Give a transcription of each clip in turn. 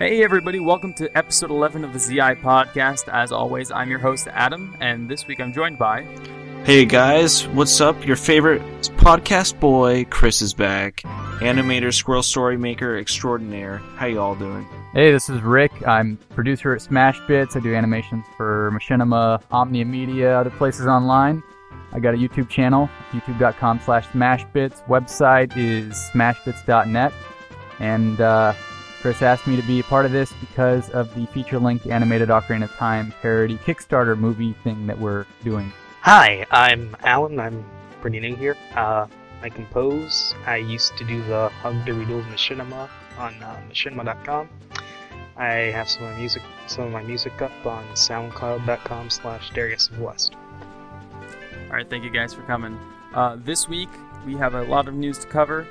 Hey, everybody, welcome to episode 11 of the ZI podcast. As always, I'm your host, Adam, and this week I'm joined by. Hey guys, what's up? Your favorite podcast boy, Chris, is back. Animator, squirrel story maker extraordinaire. How y'all doing? Hey, this is Rick. I'm producer at SmashBits. I do animations for Machinima, Omnia Media, other places online. I got a YouTube channel, youtube.com slash smashbits. Website is smashbits.net. And uh, Chris asked me to be a part of this because of the feature-length animated Ocarina of Time parody Kickstarter movie thing that we're doing. Hi, I'm Allan. I'm pretty new here. Uh, I compose. I used to do the Hug the Riddles Machinima on uh, machinima.com. I have some of my music, some of my music up on SoundCloud.com slash Darius of West. All right, thank you guys for coming. Uh, this week, we have a lot of news to cover.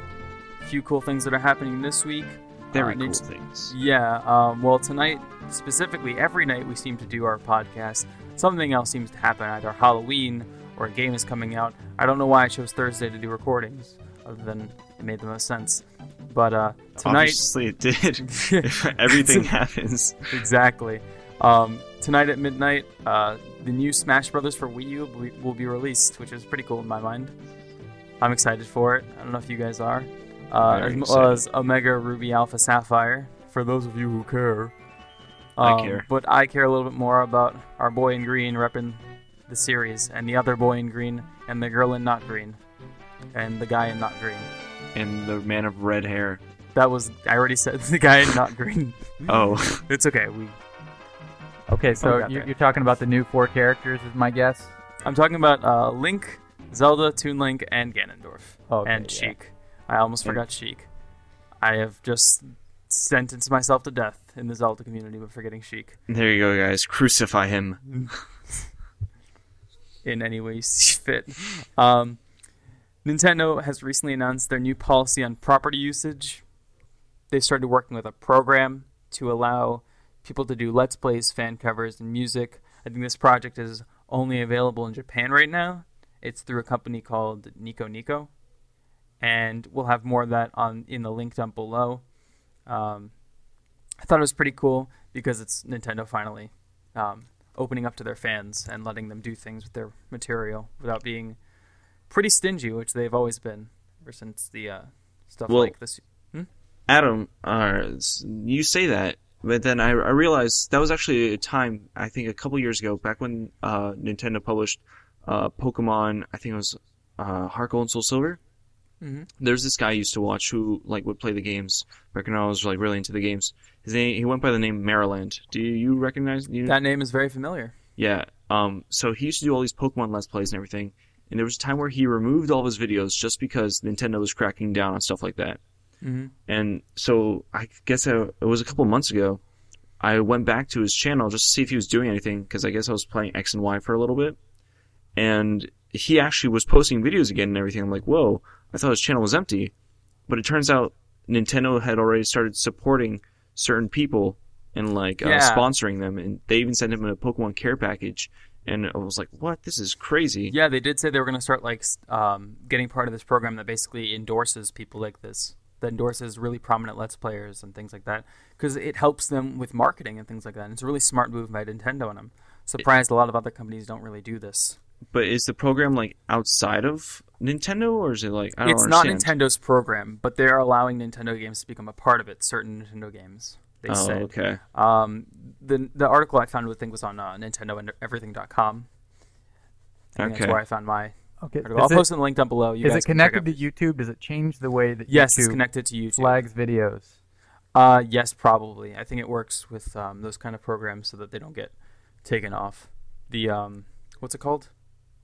A few cool things that are happening this week. Very cool Nint- things. Yeah, um, well, tonight, specifically, every night we seem to do our podcast. Something else seems to happen, either Halloween or a game is coming out. I don't know why I chose Thursday to do recordings, other than it made the most sense. But uh, tonight, Obviously, it did. Everything happens. exactly. Um, tonight at midnight, uh, the new Smash Brothers for Wii U will be released, which is pretty cool in my mind. I'm excited for it. I don't know if you guys are. Uh, Very as well as Omega Ruby Alpha Sapphire, for those of you who care. I Um, care. But I care a little bit more about our boy in green repping the series, and the other boy in green, and the girl in not green, and the guy in not green. And the man of red hair. That was I already said the guy in not green. Oh, It's okay. We Okay, Oh, so got you're, you're talking about the new four characters, is my guess? I'm talking about uh, Link, Zelda, Toon Link, and Ganondorf, Oh, okay, and yeah. Sheik. I almost And- forgot Sheik. I have just sentenced myself to death in the Zelda community by forgetting Sheik there you go, guys. Crucify him. in any way you see fit. Um, Nintendo has recently announced their new policy on property usage. They started working with a program to allow people to do Let's Plays, fan covers, and music. I think this project is only available in Japan right now. It's through a company called Nico Nico, and we'll have more of that on in the link down below. Um, I thought it was pretty cool because it's Nintendo finally um, opening up to their fans and letting them do things with their material without being pretty stingy, which they've always been ever since the uh, stuff Well- like this. Adam, uh, you say that, but then I, I realized that was actually a time, I think a couple years ago, back when uh, Nintendo published uh, Pokemon, I think it was uh, Heart Gold and Soul Silver. Mhm. There's this guy I used to watch who like would play the games back when I was like really into the games. His name, he went by the name Marriland. Do you recognize? You, That name is very familiar. yeah. Um. So he used to do all these Pokemon Let's Plays and everything. And there was a time where he removed all of his videos just because Nintendo was cracking down on stuff like that. Mm-hmm. And so I guess I, it was a couple months ago. I went back to his channel just to see if he was doing anything because I guess I was playing X and Y for a little bit. And he actually was posting videos again and everything. I'm like, whoa, I thought his channel was empty. But it turns out Nintendo had already started supporting certain people and like uh, sponsoring them. And they even sent him a Pokemon care package. And I was like, what? This is crazy. Yeah, they did say they were going to start like um, getting part of this program that basically endorses people like this, that endorses really prominent Let's Players and things like that, because it helps them with marketing and things like that. And it's a really smart move by Nintendo, and I'm surprised a lot of other companies don't really do this. But is the program like outside of Nintendo or is it like, I don't it's not. Nintendo's program, but they're allowing Nintendo games to become a part of it. Certain Nintendo games, they Oh, said. okay. Um, the the article I found I think was on uh, NintendoEverything.com. I think Okay. that's where I found my Okay. article. I'll Is it- post in the link down below. You is guys it connected to YouTube? Does it change the way that Yes, YouTube it's connected to YouTube. flags videos? Uh, yes, probably. I think it works with um, those kind of programs so that they don't get taken off. The um, what's it called?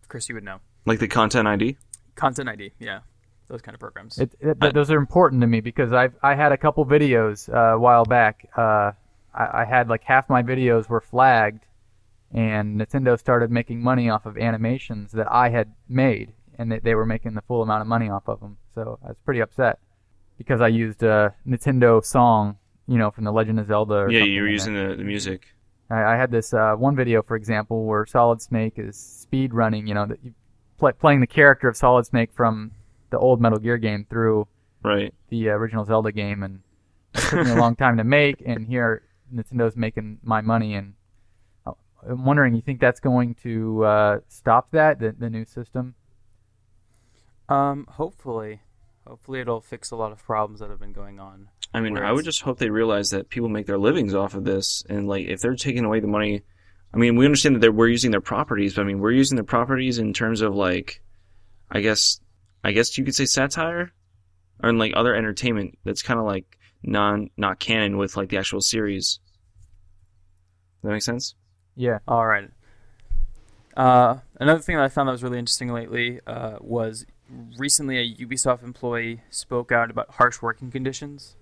Chris, you would know. Like the content ID? Content ID. Yeah, those kind of programs. It, it, th- those are important to me because I I had a couple videos uh, a while back. Uh, I, I had like half my videos were flagged, and Nintendo started making money off of animations that I had made, and they, they were making the full amount of money off of them. So I was pretty upset because I used a Nintendo song, you know, from the Legend of Zelda. Or Yeah, you were in using the, the music. I, I had this uh, one video, for example, where Solid Snake is speed running. You know, that you play, playing the character of Solid Snake from the old Metal Gear game through Right. the original Zelda game, and It took me a long time to make, and here Nintendo's making my money. And uh, I'm wondering, you think that's going to uh, stop that the, the new system? Um, hopefully, hopefully it'll fix a lot of problems that have been going on. I mean, Where I would just hope they realize that people make their livings off of this, and like if they're taking away the money, I mean, we understand that they're, we're using their properties, but I mean, we're using their properties in terms of like, I guess, I guess you could say satire, or in like other entertainment that's kind of like non not canon with like the actual series. Does that make sense? Yeah. All right. Uh, another thing that I found that was really interesting lately uh, was recently a Ubisoft employee spoke out about harsh working conditions.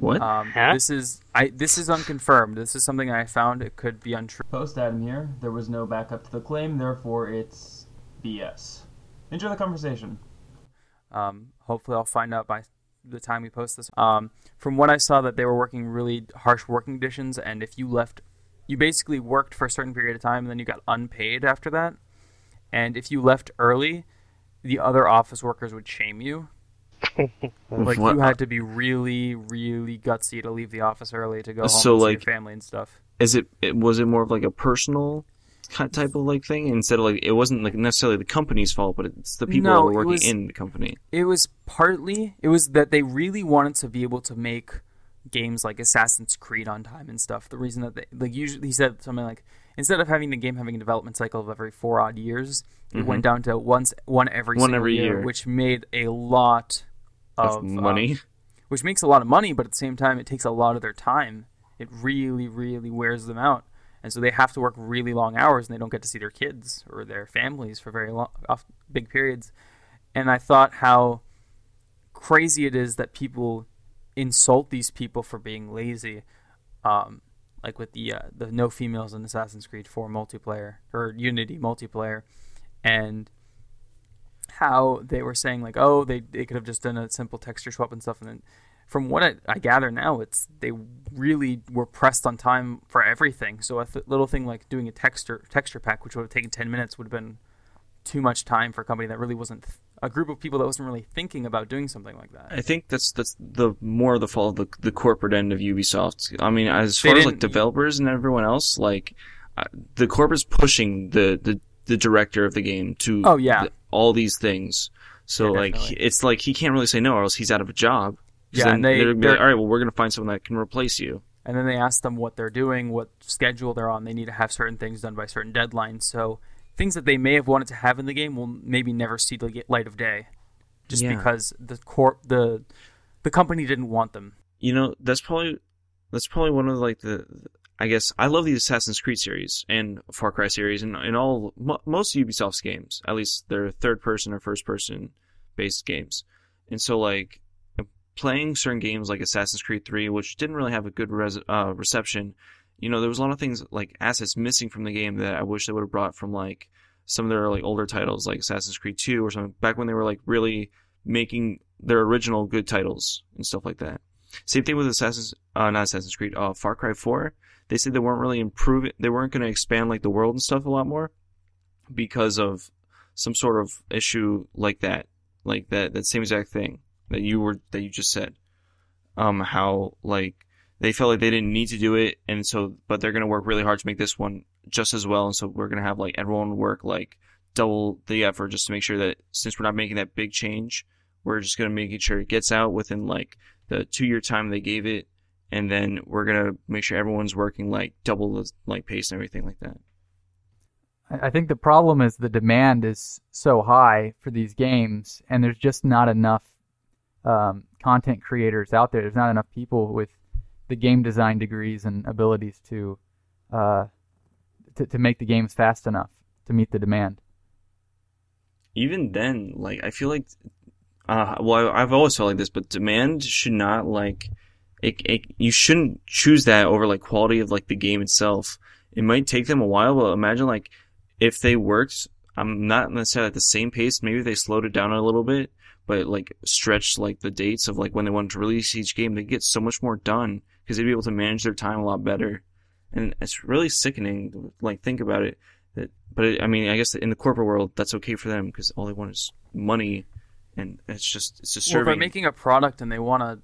What? Um, Huh? This is I. This is unconfirmed. This is something I found. It could be untrue. Post Adam here. There was no backup to the claim, therefore it's BS. Enjoy the conversation. Um, hopefully, I'll find out by the time we post this. Um, from what I saw, that they were working really harsh working conditions, and if you left, you basically worked for a certain period of time, and then you got unpaid after that. And if you left early, the other office workers would shame you. Like What- you had to be really, really gutsy to leave the office early to go home So, and see like- your family and stuff. Is it, it was it more of like a personal type of like thing instead of like it wasn't like necessarily the company's fault, but it's the people No, that were working was- in the company. It was partly it was that they really wanted to be able to make games like Assassin's Creed on time and stuff. The reason that they like usually he said something like instead of having the game having a development cycle of every four odd years, it went mm-hmm. down to once one every One single every year, year. which made a lot of, Of money. um, which makes a lot of money, but at the same time, it takes a lot of their time. It really, really wears them out, and so they have to work really long hours, and they don't get to see their kids or their families for very long, off, big periods. And I thought how crazy it is that people insult these people for being lazy, um, like with the uh, the no females in Assassin's Creed 4 multiplayer or Unity multiplayer, and how they were saying like, oh, they they could have just done a simple texture swap and stuff, and then from what I, I gather now, it's they really were pressed on time for everything. So a th- little thing like doing a texture texture pack, which would have taken ten minutes, would have been too much time for a company that really wasn't th- a group of people that wasn't really thinking about doing something like that. I think that's that's the more the fault of the the corporate end of Ubisoft. I mean, as They far as like developers and everyone else, like uh, the corporate's pushing the the the director of the game to Oh, yeah. All these things. So Yeah, like definitely. it's like he can't really say no, or else he's out of a job. Yeah, then and they- they're be like, they're- all right, well, we're gonna find someone that can replace you. and then they ask them what they're doing, what schedule they're on. They need to have certain things done by certain deadlines. So things that they may have wanted to have in the game will maybe never see the light of day, just Yeah. because the corp the the company didn't want them. You know, that's probably that's probably one of like the I guess I love the Assassin's Creed series and Far Cry series and in all mo- most Ubisoft's games, at least they're third person or first person based games. And so like playing certain games like Assassin's Creed 3, which didn't really have a good res- uh, reception, you know, there was a lot of things like assets missing from the game that I wish they would have brought from like some of their like older titles like Assassin's Creed 2 or something back when they were like really making their original good titles and stuff like that. Same thing with Assassin's, uh, not Assassin's Creed, uh, Far Cry 4. They said they weren't really improving, they weren't going to expand like the world and stuff a lot more because of some sort of issue like that, like that, that same exact thing that you were, that you just said. Um, how like they felt like they didn't need to do it, and so, but they're going to work really hard to make this one just as well, and so we're going to have like everyone work like double the effort just to make sure that since we're not making that big change, we're just going to make sure it gets out within like the two year time they gave it, and then we're gonna make sure everyone's working like double the like pace and everything like that. I think the problem is the demand is so high for these games, and there's just not enough um, content creators out there. There's not enough people with the game design degrees and abilities to uh, to, to make the games fast enough to meet the demand. Even then, like I feel like, uh, well, I've always felt like this, but demand should not like, it, it you shouldn't choose that over like quality of like the game itself. It might take them a while, but imagine like if they worked. I'm not necessarily at the same pace. Maybe they slowed it down a little bit, but like stretched like the dates of like when they wanted to release each game, they get so much more done because they'd be able to manage their time a lot better. And it's really sickening. Like think about it. That, but it, I mean, I guess in the corporate world, that's okay for them because all they want is money, and it's just it's Well, if they're making a product and they want to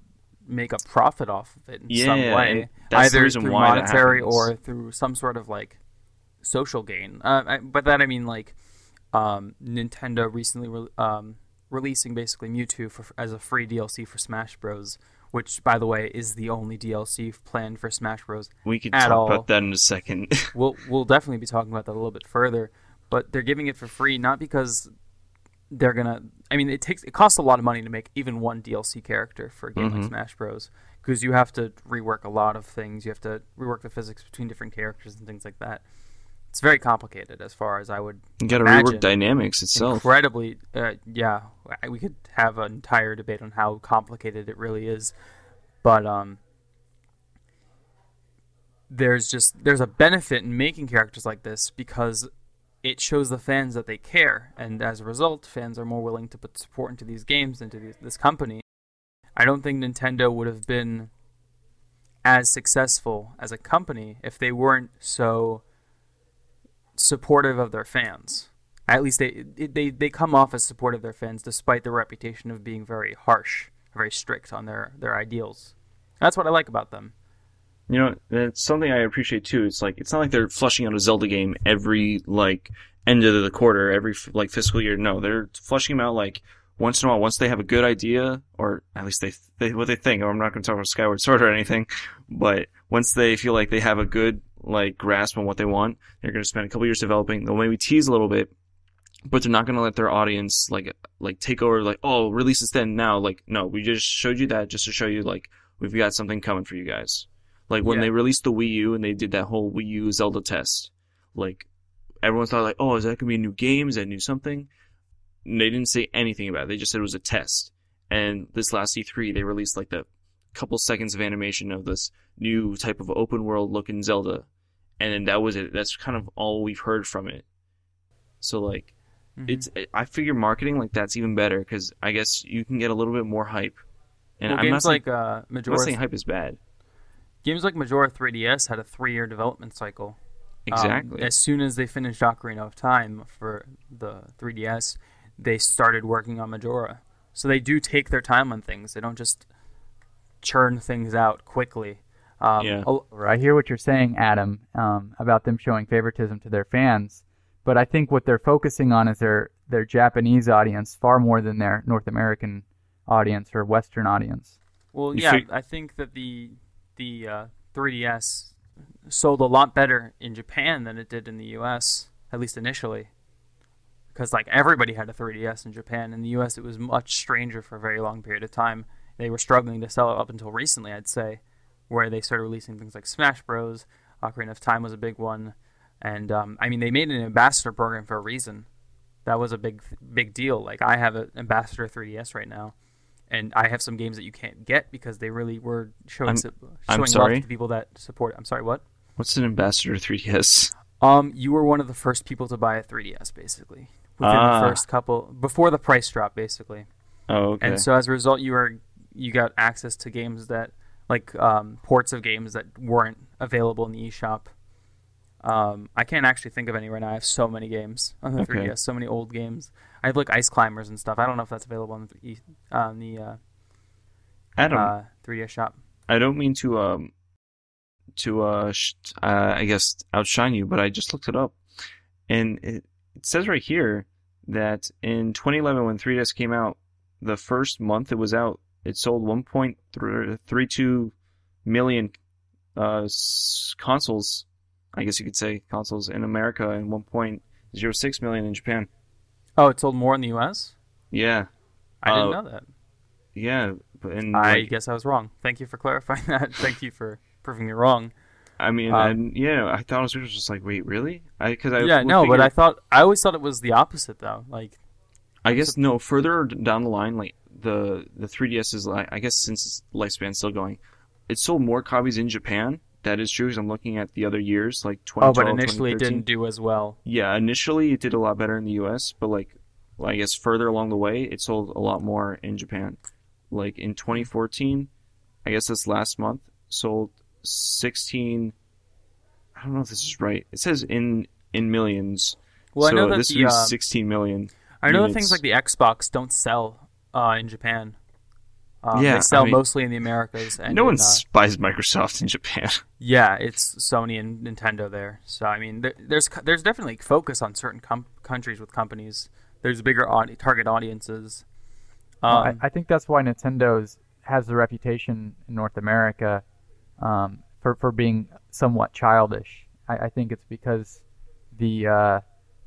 make a profit off of it in Yeah, some way, that's either reason through why monetary or through some sort of like social gain. Uh, I, but that I mean like um, Nintendo recently re- um, releasing basically Mewtwo for, as a free DLC for Smash Bros. Which, by the way, is the only DLC planned for Smash Bros. We could talk all. about that in a second. We'll we'll definitely be talking about that a little bit further. But they're giving it for free not because they're gonna. I mean, it takes it costs a lot of money to make even one DLC character for a game like Mhm. Smash Bros. Because you have to rework a lot of things. You have to rework the physics between different characters and things like that. It's very complicated, as far as I would you got to rework dynamics itself. incredibly uh, yeah we could have an entire debate on how complicated it really is but um there's just there's a benefit in making characters like this because it shows the fans that they care and as a result fans are more willing to put support into these games into these, this company i don't think nintendo would have been as successful as a company if they weren't so supportive of their fans at least they they they come off as supportive of their fans despite their reputation of being very harsh, very strict on their their ideals. That's what I like about them. You know, that's something I appreciate too. It's like it's not like they're flushing out a Zelda game every like end of the quarter, every like fiscal year. No, they're flushing them out like once in a while. Once they have a good idea, or at least they, they what they think. I'm not going to talk about Skyward Sword or anything, but once they feel like they have a good like grasp on what they want, they're going to spend a couple years developing. They'll maybe tease a little bit, but they're not going to let their audience like like take over. Like, oh, release this then now. Like, no, we just showed you that just to show you like we've got something coming for you guys. Like when Yeah. they released the Wii U and they did that whole Wii U Zelda test, like everyone thought like, oh, is that gonna be a new game? Is that new something? And they didn't say anything about it. They just said it was a test. And this last E3, they released like the couple seconds of animation of this new type of open world looking Zelda, and then that was it. That's kind of all we've heard from it. So like, Mhm. it's I figure marketing like that's even better because I guess you can get a little bit more hype. And well, I'm not saying, like uh, I'm not saying hype is bad. Games like Majora 3DS had a three-year development cycle. Um, Exactly. as soon as they finished Ocarina of Time for the 3DS, they started working on Majora. So they do take their time on things. They don't just churn things out quickly. Um, Yeah. a- I hear what you're saying, Adam, um, about them showing favoritism to their fans, but I think what they're focusing on is their their Japanese audience far more than their North American audience or Western audience. Well, You yeah, fig- I think that the the uh, 3DS sold a lot better in Japan than it did in the U.S. At least initially, because like everybody had a 3DS in Japan. In the U.S., it was much stranger for a very long period of time. They were struggling to sell it up until recently, I'd say, where they started releasing things like Smash Bros. Ocarina of Time was a big one, and um, I mean they made an ambassador program for a reason. That was a big big deal. Like I have an ambassador 3DS right now and I have some games that you can't get because they really were showing I'm- su- I'm showing love sorry? to people that support. I'm sorry, what? What's an ambassador 3DS? Um, you were one of the first people to buy a 3DS, basically within Ah. the first couple before the price drop, basically. Oh, okay. And so as a result, you were you got access to games that like um, ports of games that weren't available in the eShop. Um, I can't actually think of any right now. I have so many games on the Okay. 3DS, so many old games. I have like Ice Climbers and stuff. I don't know if that's available on the on the uh, Adam, uh, 3DS shop. I don't mean to um to uh, sh- uh I guess outshine you, but I just looked it up, and it, it says right here that in 2011 when 3DS came out, the first month it was out, it sold 1.32 million uh consoles. I guess you could say consoles in America and 1.06 million in Japan. Oh, it sold more in the U.S. Yeah, I didn't Uh, know that. yeah, but- and I like, guess I was wrong. Thank you for clarifying that. Thank you for proving me wrong. I mean, um, and, yeah, I thought it was just like, wait, really? I because I yeah, no, but I thought I always thought it was the opposite though. Like, I guess no further down the line, like the the 3DS is like I guess since its lifespan's still going, it sold more copies in Japan. That is true. Because I'm looking at the other years, like 2012, oh, but initially it didn't do as well. Yeah, initially it did a lot better in the U.S., but like, I guess further along the way, it sold a lot more in Japan. Like in 2014, I guess this last month sold 16. I don't know if this is right. It says in in millions. Well, so I know that this the would be uh, 16 million. I know that things like the Xbox don't sell uh, in Japan. Um, Yeah, they sell I mean- mostly in the Americas. And no one in, uh, buys Microsoft in Japan. Yeah, it's Sony and Nintendo there. So I mean, there, there's there's definitely focus on certain com- countries with companies. There's bigger audi- target audiences. Um, I, I think that's why Nintendo's has the reputation in North America um, for for being somewhat childish. I, I think it's because the uh,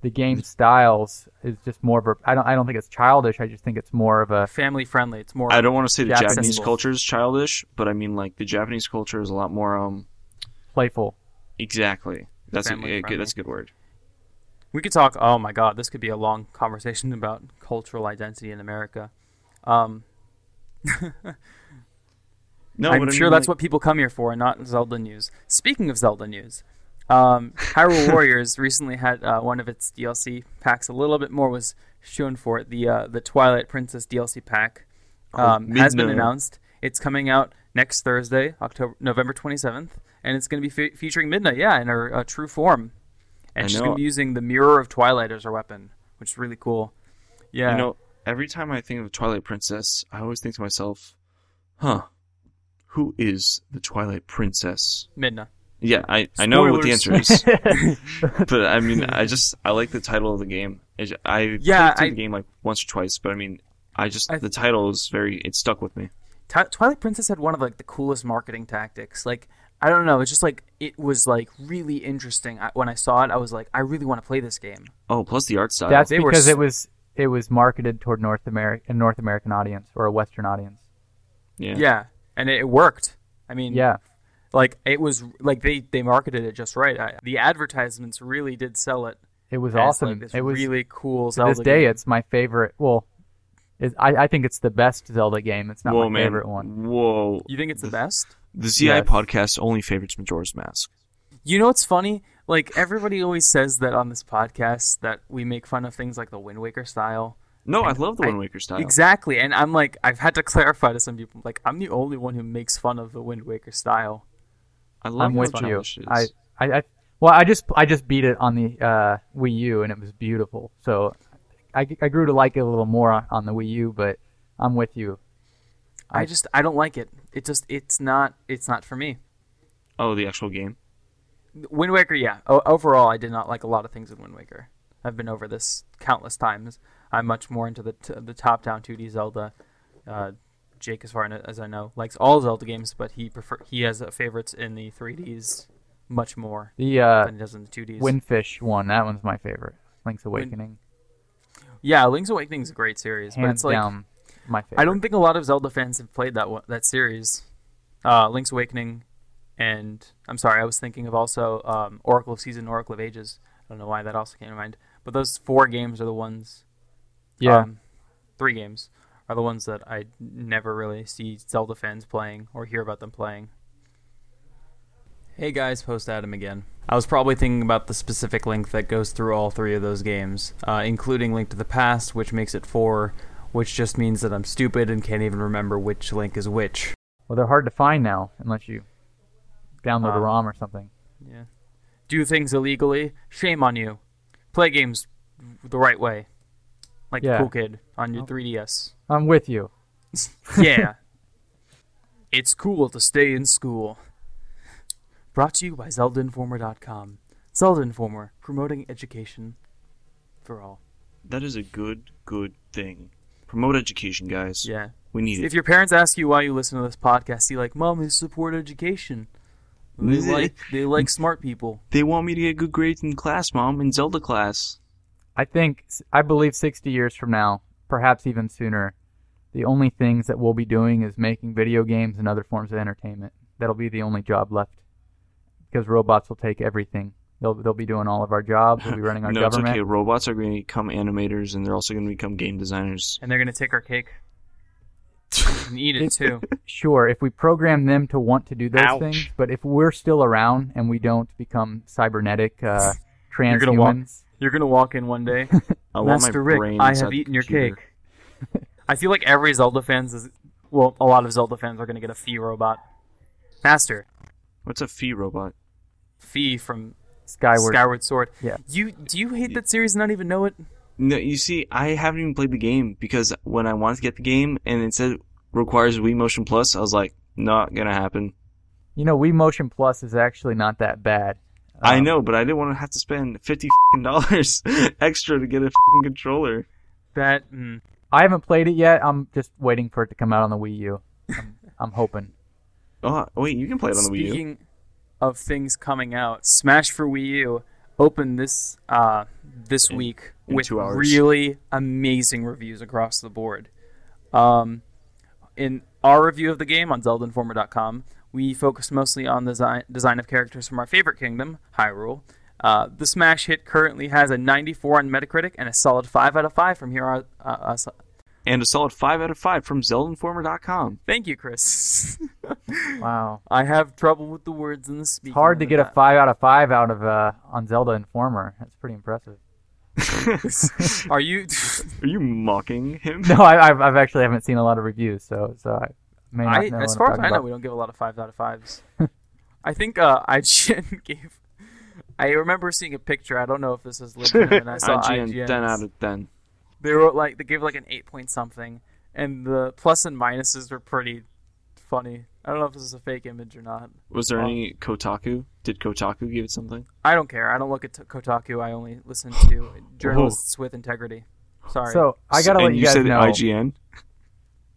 the game styles is just more of a. I don't I don't think it's childish. I just think it's more of a. family friendly. It's more. I don't want to say the Japanese. Japanese culture is childish, but I mean like the Japanese culture is a lot more um playful. exactly. That's a, Family a good, that's a good word. We could talk. Oh my God, this could be a long conversation about cultural identity in America. Um, No, I'm but I sure mean, that's like- what people come here for, and not Zelda news. Speaking of Zelda news, um, Hyrule Warriors recently had uh, one of its DLC packs. A little bit more was shown for it. The uh, the Twilight Princess DLC pack Oh, um, has been announced. It's coming out next Thursday, October November 27th, and it's going to be fe- featuring Midna, yeah, in her uh, true form, and I she's going to be using the Mirror of Twilight as her weapon, which is really cool. Yeah, You know, every time I think of Twilight Princess, I always think to myself, "Huh, who is the Twilight Princess?" Midna. Yeah, I, I know what the answer is, but I mean, I just I like the title of the game. I yeah, played I- the game like once or twice, but I mean, I just I- the title is very it stuck with me. Twilight Princess had one of like the coolest marketing tactics. Like I don't know, it's just like it was like really interesting. I, when I saw it, I was like, I really want to play this game. Oh, plus the art style. That's they were because s- it was it was marketed toward North America, a North American audience or a Western audience. yeah. Yeah, and it, it worked. I mean, Yeah, like it was like they they marketed it just right. I, the advertisements really did sell it. it was as, awesome. Like, this it was really cool to Zelda this day, game. it's my favorite. Well, it, I I think it's the best Zelda game. It's not Whoa, my man. favorite one. Whoa. You think it's the best? The ZI Yes. podcast only favorites Majora's Mask. You know what's funny? Like everybody always says that on this podcast that we make fun of things like the Wind Waker style. No, I love the Wind Waker style. Exactly, and I'm like, I've had to clarify to some people, like, I'm the only one who makes fun of the Wind Waker style. I love I'm with you. stylish I. I, I, well, I just I just beat it on the uh, Wii U and it was beautiful. So I, I grew to like it a little more on, on the Wii U, but I'm with you. I I- just, I don't like it. It just, it's not, it's not for me. Oh, the actual game. Wind Waker, yeah. O- overall, I did not like a lot of things in Wind Waker. I've been over this countless times. I'm much more into the t- the top-down 2D Zelda. Uh, Jake, as far as I know, likes all Zelda games, but he prefer he has uh, favorites in the 3Ds much more The uh, than he does in the 2Ds. Windfish one, that one's my favorite. Link's Awakening, yeah, Link's Awakening is a great series, but hands it's like down my favorite. I don't think a lot of Zelda fans have played that one, that series. Uh, Link's Awakening, and I'm sorry, I was thinking of also um, Oracle of Season, Oracle of Ages. I don't know why that also came to mind, but those four games are the ones. Yeah, um, three games are the ones that I never really see Zelda fans playing or hear about them playing. Hey guys, post Adam again. I was probably thinking about the specific link that goes through all three of those games, uh, including Link to the Past, which makes it four, which just means that I'm stupid and can't even remember which link is which. well, they're hard to find now unless you download a Um, ROM or something. Yeah. Do things illegally? Shame on you. Play games the right way. Like Yeah. cool kid on your Oh. 3DS. I'm with you. Yeah. it's cool to stay in school. Brought to you by ZeldaInformer.com. Zelda Informer, promoting education for all. That is a good, good thing. Promote education, guys. Yeah. We need If it. If your parents ask you why you listen to this podcast, you like, "Mom, they support education. They like they like smart people." They want me to get good grades in class, mom, in Zelda class. I think I believe 60 years from now, perhaps even sooner, the only things that we'll be doing is making video games and other forms of entertainment. That'll be the only job left because robots will take everything. They'll they'll be doing all of our jobs. They'll be running our no, government. it's okay. Robots are going to become animators, and they're also going to become game designers. And they're gonna take our cake and eat it too. Sure, if we program them to want to do those Ouch. things, but if we're still around and we don't become cybernetic uh, You're transhumans, You're gonna walk in one day, I want my Master Rick. brain I have eaten your computer. cake. I feel like every Zelda fans is well, a lot of Zelda fans are gonna get a Fi robot. Master What's a Fi robot? Fi from Skyward. Skyward Sword. Yeah. You do you hate that series and not even know it? No, you see, I haven't even played the game because when I wanted to get the game and it said requires Wii Motion Plus. I was like, not gonna happen. You know, Wii Motion Plus is actually not that bad. I Um, know, but I didn't want to have to spend fifty fing dollars extra to get a fing controller. That mm, I haven't played it yet. I'm just waiting for it to come out on the Wii U. I'm, I'm hoping. Oh wait, you can play it on the Wii U. speaking of things coming out, Smash for Wii U opened this uh, this week in with really amazing reviews across the board. Um, in our review of the game on ZeldaInformer.com, we focused mostly on the design, design of characters from our favorite kingdom, Hyrule. Uh, the Smash hit currently has a 94 on Metacritic and a solid 5 out of 5 from here. on- Uh, uh, so- And a solid five out of five from ZeldaInformer.com. thank you, Chris. Wow. I have trouble with the words in the speech. It's hard to of get a five out of five out of uh, on Zelda Informer. That's pretty impressive. Are you? Are you mocking him? No, I, I've, I've actually haven't seen a lot of reviews, so so I may not I, know. as far as I know, about. we don't give a lot of fives out of fives. I think uh, IGN gave. I remember seeing a picture. I don't know if this is legitimate. I saw IGN, IGN. ten out of ten. They wrote like they gave like an eight point something, and the plus and minuses were pretty funny. I don't know if this is a fake image or not. Was there Oh. any Kotaku? Did Kotaku give it something? I don't care. I don't look at t- Kotaku. I only listen to journalists with integrity. Sorry. So I gotta and let you guys said know. IGN.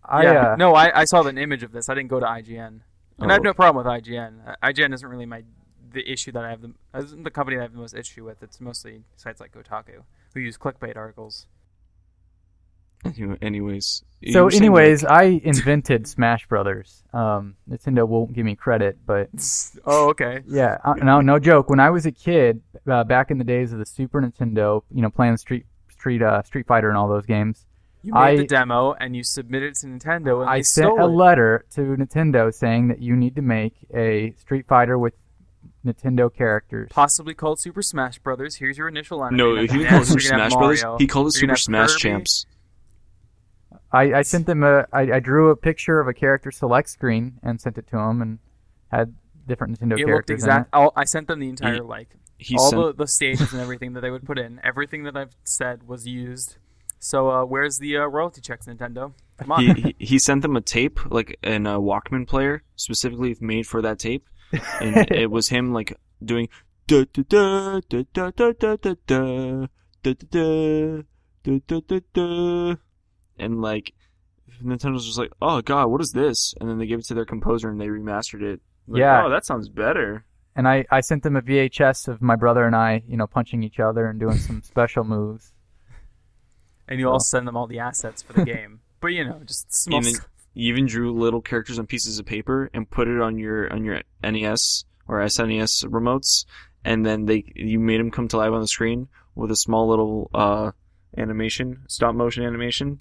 I, yeah, uh, no, I, I saw an image of this. I didn't go to IGN, and I have Oh. no problem with IGN. Uh, IGN isn't really my the issue that I have the isn't the company that I have the most issue with. It's mostly sites like Kotaku who use clickbait articles. Anyway- Anyways. So, anyways, like- I invented Smash Brothers. Um, Nintendo won't give me credit, but oh, okay. yeah, uh, no, no joke. When I was a kid, uh, back in the days of the Super Nintendo, you know, playing Street Street uh, Street Fighter and all those games, You made I- the demo and you submitted it to Nintendo, and I sent a it. letter to Nintendo saying that you need to make a Street Fighter with Nintendo characters. possibly called Super Smash Brothers. Here's your initial line. No, You're he gonna didn't call it Super Ness, you're gonna have Smash Brothers. He called it you're Super Smash Kirby. Champs. I, I sent them a I, I drew a picture of a character select screen and sent it to him and had different Nintendo It looked characters exact. in I'll, I sent them the entire He- like He all sent the, the stages and everything that they would put in. Everything that I've said was used. So uh, where's the uh, royalty checks, Nintendo? Come on. he, he he sent them a tape like in a Walkman player specifically made for that tape, and it was him like doing da da da da da da da da da da da da da da da and like Nintendo's just like oh god what is this and then they gave it to their composer and they remastered it like, Yeah. oh that sounds better and I, I sent them a VHS of my brother and I you know punching each other and doing some special moves. And you also send them all the assets for the game. But you know, just small then stuff. you even drew little characters on pieces of paper and put it on your on your NES or SNES remotes, and then they you made them come to life on the screen with a small little uh, animation, stop motion animation,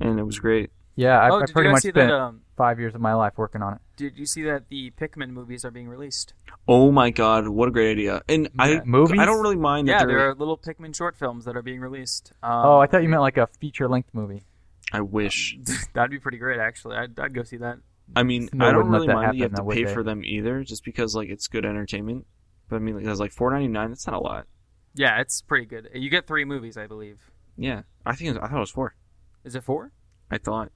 and it was great. Yeah, I, oh, I did pretty much see spent that? Um, five years of my life working on it. did you see that the Pikmin movies are being released? Oh my god, what a great idea! And I Yeah. Movies? I don't really mind that Yeah, there are little Pikmin short films that are being released. Um, oh, I thought you meant like a feature length movie. I wish. that'd be pretty great, actually. I'd, I'd go see that. I mean, No, I don't really that mind that you have to pay they? for them either, just because like it's good entertainment. But I mean, like, that's like four ninety nine. That's not a lot. Yeah, it's pretty good. You get three movies, I believe. Yeah, I think it was, I thought it was four. Is it four? I thought.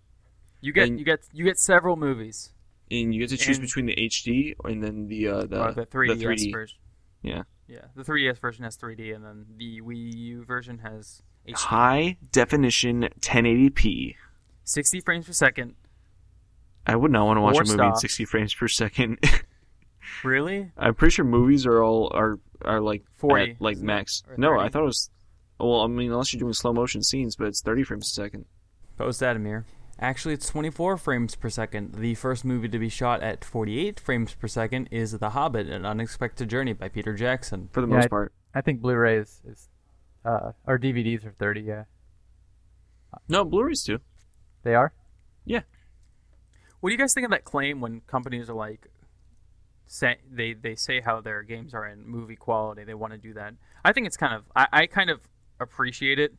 You get And- you get you get several movies. and you get to choose And- between the HD and then the uh, the the 3DS 3D. version. Yeah. Yeah, the 3DS version has 3D, and then the Wii U version has HD. High definition 1080p. 60 frames per second. I would not want to watch a movie in 60 frames per second. Really? I'm pretty sure movies are all are are like 40, at, like max. No, I thought it was. Well, I mean, unless you're doing slow motion scenes, but it's 30 frames a second. Post Adamir. Actually, it's 24 frames per second. The first movie to be shot at 48 frames per second is The Hobbit: An Unexpected Journey by Peter Jackson. For the Yeah, most I- part. I think Blu-ray is, is uh, or DVDs are thirty. Yeah, No, Blu-rays too. they are. Yeah. What do you guys think of that claim when companies are like, say they they say how their games are in movie quality? They want to do that. I think it's kind of I, I kind of appreciate it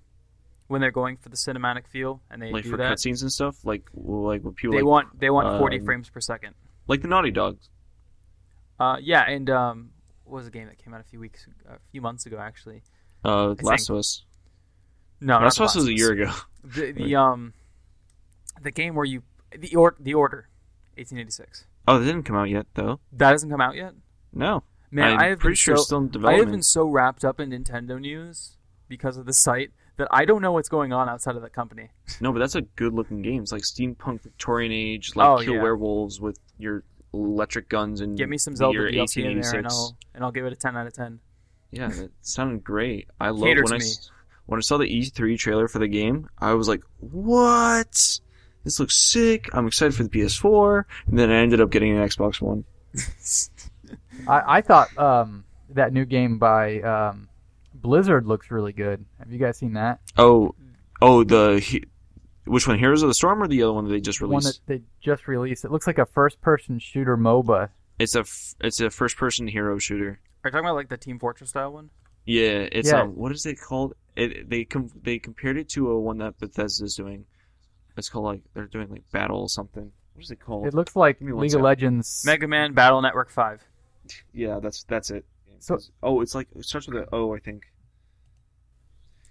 when they're going for the cinematic feel and they Like do for that. cutscenes and stuff. Like like what people They like, want they want 40 um, frames per second. like the Naughty Dogs. Uh, yeah, and um, what was a game that came out a few weeks, a few months ago actually? Uh, I Last of Us. No, Last of Us was a year ago. The, the um, the game where you the or, the order, 1886. Oh, it didn't come out yet though. That hasn't come out yet. No. Man, I'm I have pretty been sure so, still in development. I have been so wrapped up in Nintendo news because of the site that I don't know what's going on outside of that company. No, but that's a good looking game. It's like steampunk Victorian age, like Oh, kill yeah. werewolves with your electric guns and Get me some Zelda DLC in there, and 1886. I'll and I'll give it a 10 out of 10. Yeah, that sounded great. I love Cater when to I me. when I saw the E3 trailer for the game. I was like, "What? This looks sick!" I'm excited for the PS4, and then I ended up getting an Xbox One. I, I thought um, that new game by um, Blizzard looks really good. Have you guys seen that? Oh, oh, the he- which one? Heroes of the Storm or the other one that they just The one that released? they just released. It looks like a first-person shooter MOBA. It's a f- it's a first person hero shooter. Are you talking about like the Team Fortress style one? Yeah, it's Yeah. um, what is it called? It they com- they compared it to a one that Bethesda's doing. It's called like they're doing like battle something. What is it called? It looks like Give me one League of sec. Legends. Mega Man Battle Network 5. yeah, that's that's it. So- oh, it's like it starts with an O, I think.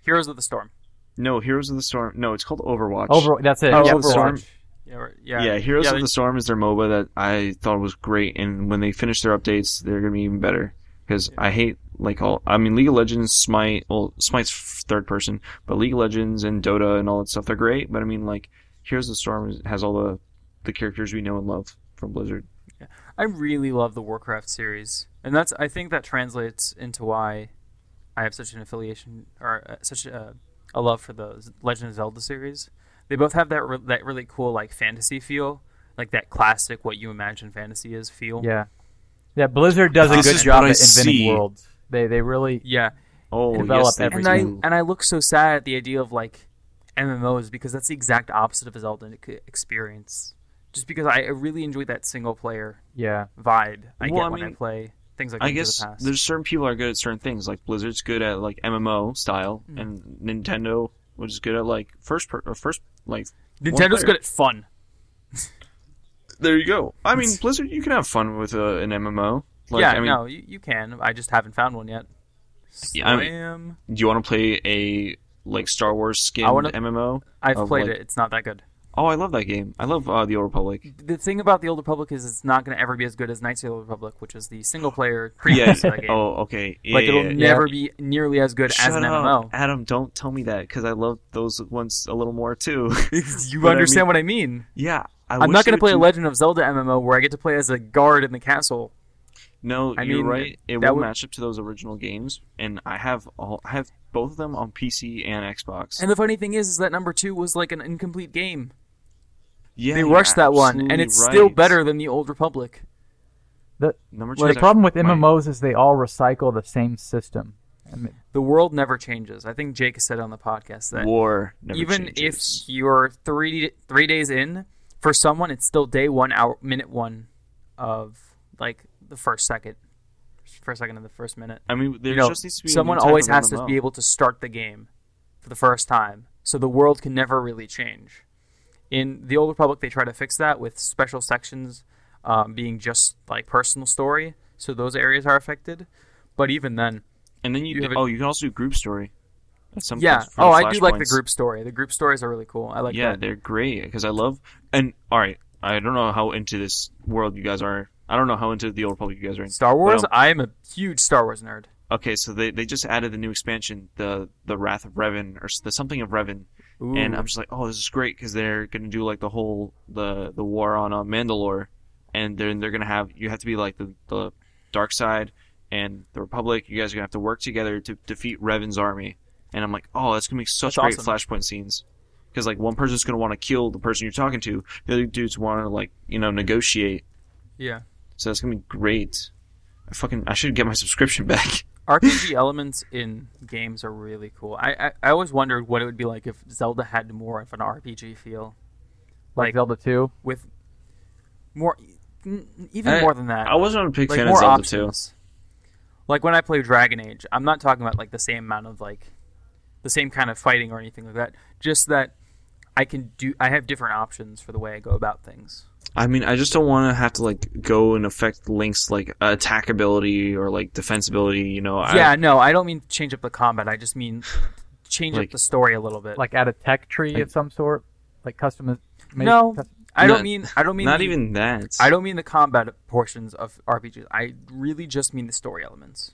Heroes of the Storm. No, Heroes of the Storm. No, it's called Overwatch. Over, that's it. Oh, yeah, the Storm. Overwatch. Yeah, yeah. Yeah, Heroes yeah, of the Storm is their MOBA that I thought was great, and when they finish their updates, they're gonna be even better. Because I hate like all. I mean, League of Legends, Smite. Well, Smite's third person, but League of Legends and Dota and all that stuff, they're great. But I mean, like Heroes of the Storm has all the the characters we know and love from Blizzard. I really love the Warcraft series, and that's I think that translates into why I have such an affiliation or uh, such a, a love for the Legend of Zelda series. They both have that re- that really cool like fantasy feel, like that classic what you imagine fantasy is feel. Yeah, yeah. Blizzard does a good job at inventing see. worlds. They they really yeah. Oh, Develop yes, they every And I and I look so sad at the idea of like MMOs because that's the exact opposite of a Zelda experience. Just because I I really enjoy that single player yeah. vibe I Well, get I when I mean, play things like I guess the Past. there's certain people are good at certain things. Like Blizzard's good at like MMO style, Mm. and Nintendo which is good at like first per- or first like. Nintendo's good at fun. There you go. I mean, Blizzard, you can have fun with uh, an MMO. Like, yeah, I mean, no, you, you can. I just haven't found one yet. Yeah, I mean- do you want to play a like Star Wars wanna- MMO? I've of, played like- it. It's not that good. Oh, I love that game. I love uh, the Old Republic. The thing about the Old Republic is it's not going to ever be as good as Knights of the Old Republic, which is the single player Yeah. previous game. oh, okay. Yeah, like it'll yeah, yeah. never be nearly as good Shut as an up. MMO. Adam, don't tell me that because I love those ones a little more too. you But I understand mean- what I mean? yeah, I I'm not going to play a Legend of Zelda MMO where I get to play as a guard in the castle. No, I you're mean, right. It will would- match up to those original games, and I have all I have both of them on PC and Xbox. And the funny thing is, is that number two was like an incomplete game. Yeah, they rushed that one, and absolutely it's still better than the Old Republic. Number two. Well, the problem with actually- my- MMOs is they all recycle the same system. I mean, The world never changes. I think Jake said on the podcast that war never even changes. if you're three three days in, for someone it's still day one, hour minute one of like the first second, first second of the first minute. I mean, there you know, just needs to be someone always of has to be able to start the game for the first time, so the world can never really change. In the Old Republic, they try to fix that with special sections um, being just like personal story, so those areas are affected. But even then, And then you, you do- a- oh, you can also do group story. Some yeah. Oh, I do like the group story. The group stories are really cool. I like yeah, that. they're great because I love. And all right, I don't know how into this world you guys are. I don't know how into the Old Republic you guys are in. Star Wars. Well- I am a huge Star Wars nerd. Okay, so they, they just added the new expansion, the the Wrath of Revan or the something of Revan, Ooh. and I'm just like, oh, this is great because they're gonna do like the whole the the war on uh, Mandalore, and then they're gonna have you have to be like the the dark side and the Republic. You guys are gonna have to work together to defeat Revan's army, and I'm like, oh, that's gonna be such That's great awesome. flashpoint scenes. Because like one person's gonna want to kill the person you're talking to, the other dudes want to like you know negotiate. yeah. So that's gonna be great. I fucking I should get my subscription back. RPG elements in games are really cool. I, I I always wondered what it would be like if Zelda had more of an RPG feel, like Like- Zelda 2. with more, even I- more than that. I wasn't a big like fan more of Zelda options. Like when I play Dragon Age, I'm not talking about like the same amount of like the same kind of fighting or anything like that. Just that I can do. I have different options for the way I go about things. I mean, I just don't want to have to like go and affect Link's like attack ability or like defense ability. You know, I, yeah, no, I don't mean change up the combat. I just mean change Like- up the story a little bit. Like add a tech tree Like- of some sort. Like custom. Maybe no, that's- I don't mean I don't mean Not the- even that. I don't mean the combat portions of RPGs. I really just mean the story elements.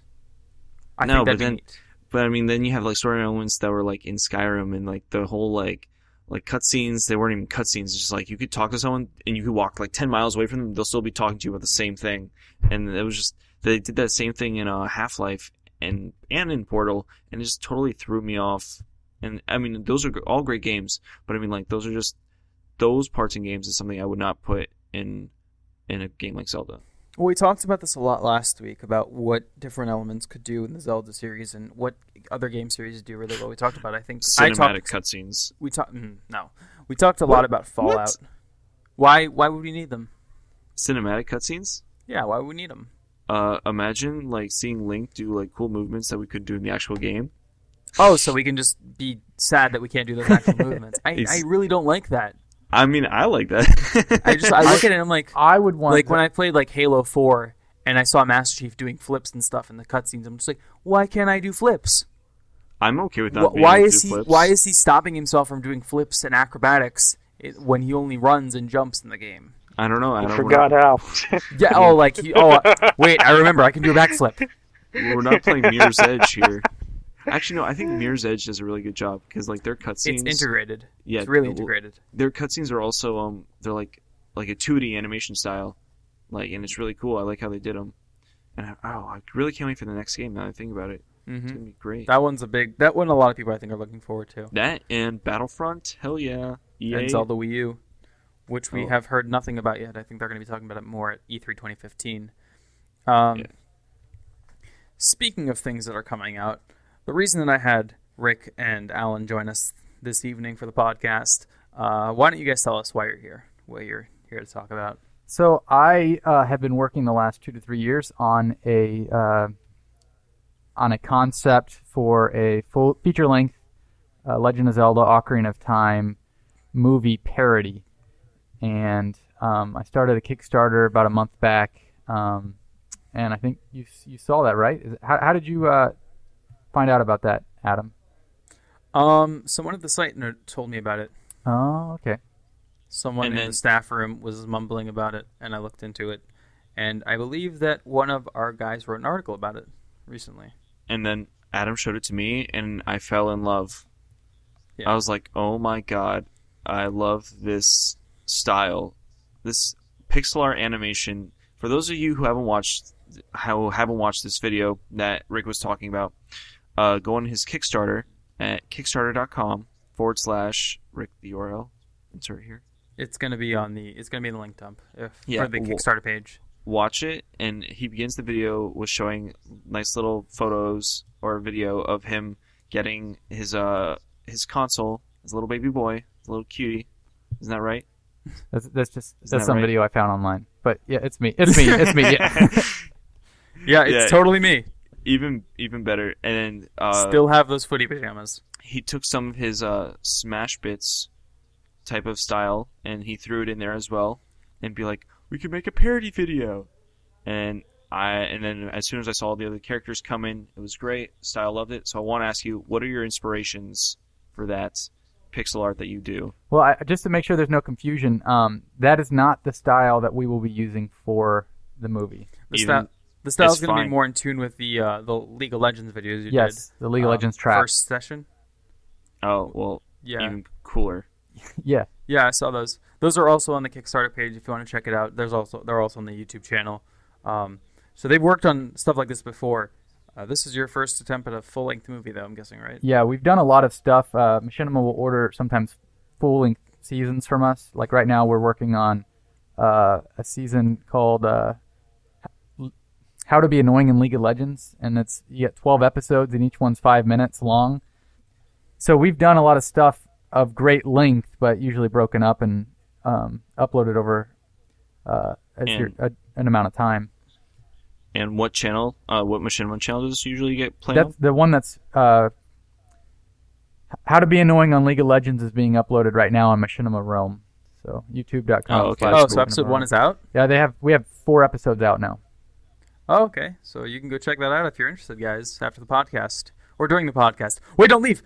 I No, think but then- neat. But I mean, then you have like story elements that were like in Skyrim and like the whole like like cutscenes. They weren't even cutscenes. Just like you could talk to someone and you could walk like ten miles away from them. They'll still be talking to you about the same thing. And it was just they did that same thing in uh, Half Life and and in Portal, and it just totally threw me off. And I mean, those are all great games, but I mean, like those are just those parts in games is something I would not put in in a game like Zelda. Well, we talked about this a lot last week about what different elements could do in the Zelda series and what other game series do really well. We talked about. I think Cinematic cutscenes. We talked. Mm, no, we talked a lot about Fallout. Why? Why would we need them? Cinematic cutscenes. Yeah, why would we need them? uh, imagine like seeing Link do like cool movements that we could do in the actual game. Oh, so we can just be sad that we can't do those actual movements. I, I really don't like that. I mean, I like that. I just I look at it and I'm like, I would want like to- when I played like Halo Four and I saw Master Chief doing flips and stuff in the cutscenes. I'm just like, why can't I do flips? I'm okay with that. Wh- why is he flips. Why is he stopping himself from doing flips and acrobatics when he only runs and jumps in the game? I don't know. I I don't. forgot how. Yeah. Oh, like he. Oh, wait. I remember. I can do a backflip. We're not playing Mirror's Edge here. Actually, no. I think Mirror's Edge does a really good job because like their cutscenes. It's integrated. Yeah, It's really integrated. Their cutscenes are also um they're like like a 2D animation style, like and it's really cool. I like how they did them. And I, oh, I really can't wait for the next game. Now that I think about it, it's hmm gonna be great. That one's a big. That one, a lot of people I think are looking forward to. That and Battlefront, hell yeah! EA. And Zelda Wii U, which we Oh. have heard nothing about yet. I think they're going to be talking about it more at E E3 2015. Um, Yeah. Speaking of things that are coming out, the reason that I had Rick and Allan join us this evening for the podcast, uh, why don't you guys tell us why you're here? What you're here to talk about? So I uh, have been working the last two to three years on a uh, on a concept for a full feature length uh, Legend of Zelda: Ocarina of Time movie parody, and um, I started a Kickstarter about a month back, um, and I think you you saw that right? How, how did you uh, find out about that, Adam? Um, someone at the site no- told me about it. Oh, okay. Someone And in then- the staff room was mumbling about it, and I looked into it, and I believe that one of our guys wrote an article about it recently. and then Adam showed it to me, and I fell in love. Yeah. I was like, "Oh my god, I love this style, this pixel art animation." For those of you who haven't watched, who haven't watched this video that Rick was talking about, uh, go on his Kickstarter at kickstarter.com forward slash Rick the URL. Insert here. It's gonna be on the. It's gonna be in the link dump if, Yeah, for the Kickstarter page. watch it and he begins the video with showing nice little photos or video of him getting his uh his console his little baby boy his little cutie isn't that right That's, that's just Isn't that's that some right? video I found online. But yeah, it's me. It's me. It's me. Yeah. Yeah, it's Yeah. totally me. Even even better. And then uh Still have those footy pajamas. he took some of his uh SmashBits type of style and he threw it in there as well and be like we could make a parody video. And I and then as soon as I saw the other characters come in it was great. Style loved it. So I want to ask you what are your inspirations for that pixel art that you do? Well, I, just to make sure there's no confusion, um, that is not the style that we will be using for the movie. The, Even- sta- the style's it's gonna be more in tune with the uh, the League of Legends videos you yes, did. the League of uh, Legends track. first session. oh well Yeah, even cooler Yeah, yeah, I saw those. Those are also on the Kickstarter page if you want to check it out. There's also they're also on the YouTube channel. Um, so they've worked on stuff like this before. Uh, this is your first attempt at a full length movie, though. I'm guessing, right? yeah, we've done a lot of stuff. Uh, Machinima will order sometimes full length seasons from us. Like right now, we're working on uh, a season called uh, "How to Be Annoying in League of Legends," and it's you get 12 episodes, and each one's five minutes long. So we've done a lot of stuff of great length, but usually broken up and um, uploaded over uh, a, And- a, an amount of time. and what channel uh what machinima channel does this usually get played on the one that's uh, how to be annoying on League of Legends is being uploaded right now on Machinima Realm. So YouTube.com. Oh, okay. Oh, so episode one is out. yeah. They have we have four episodes out now. Oh, okay. So you can go check that out if you're interested, guys, after the podcast or during the podcast. Wait, don't leave.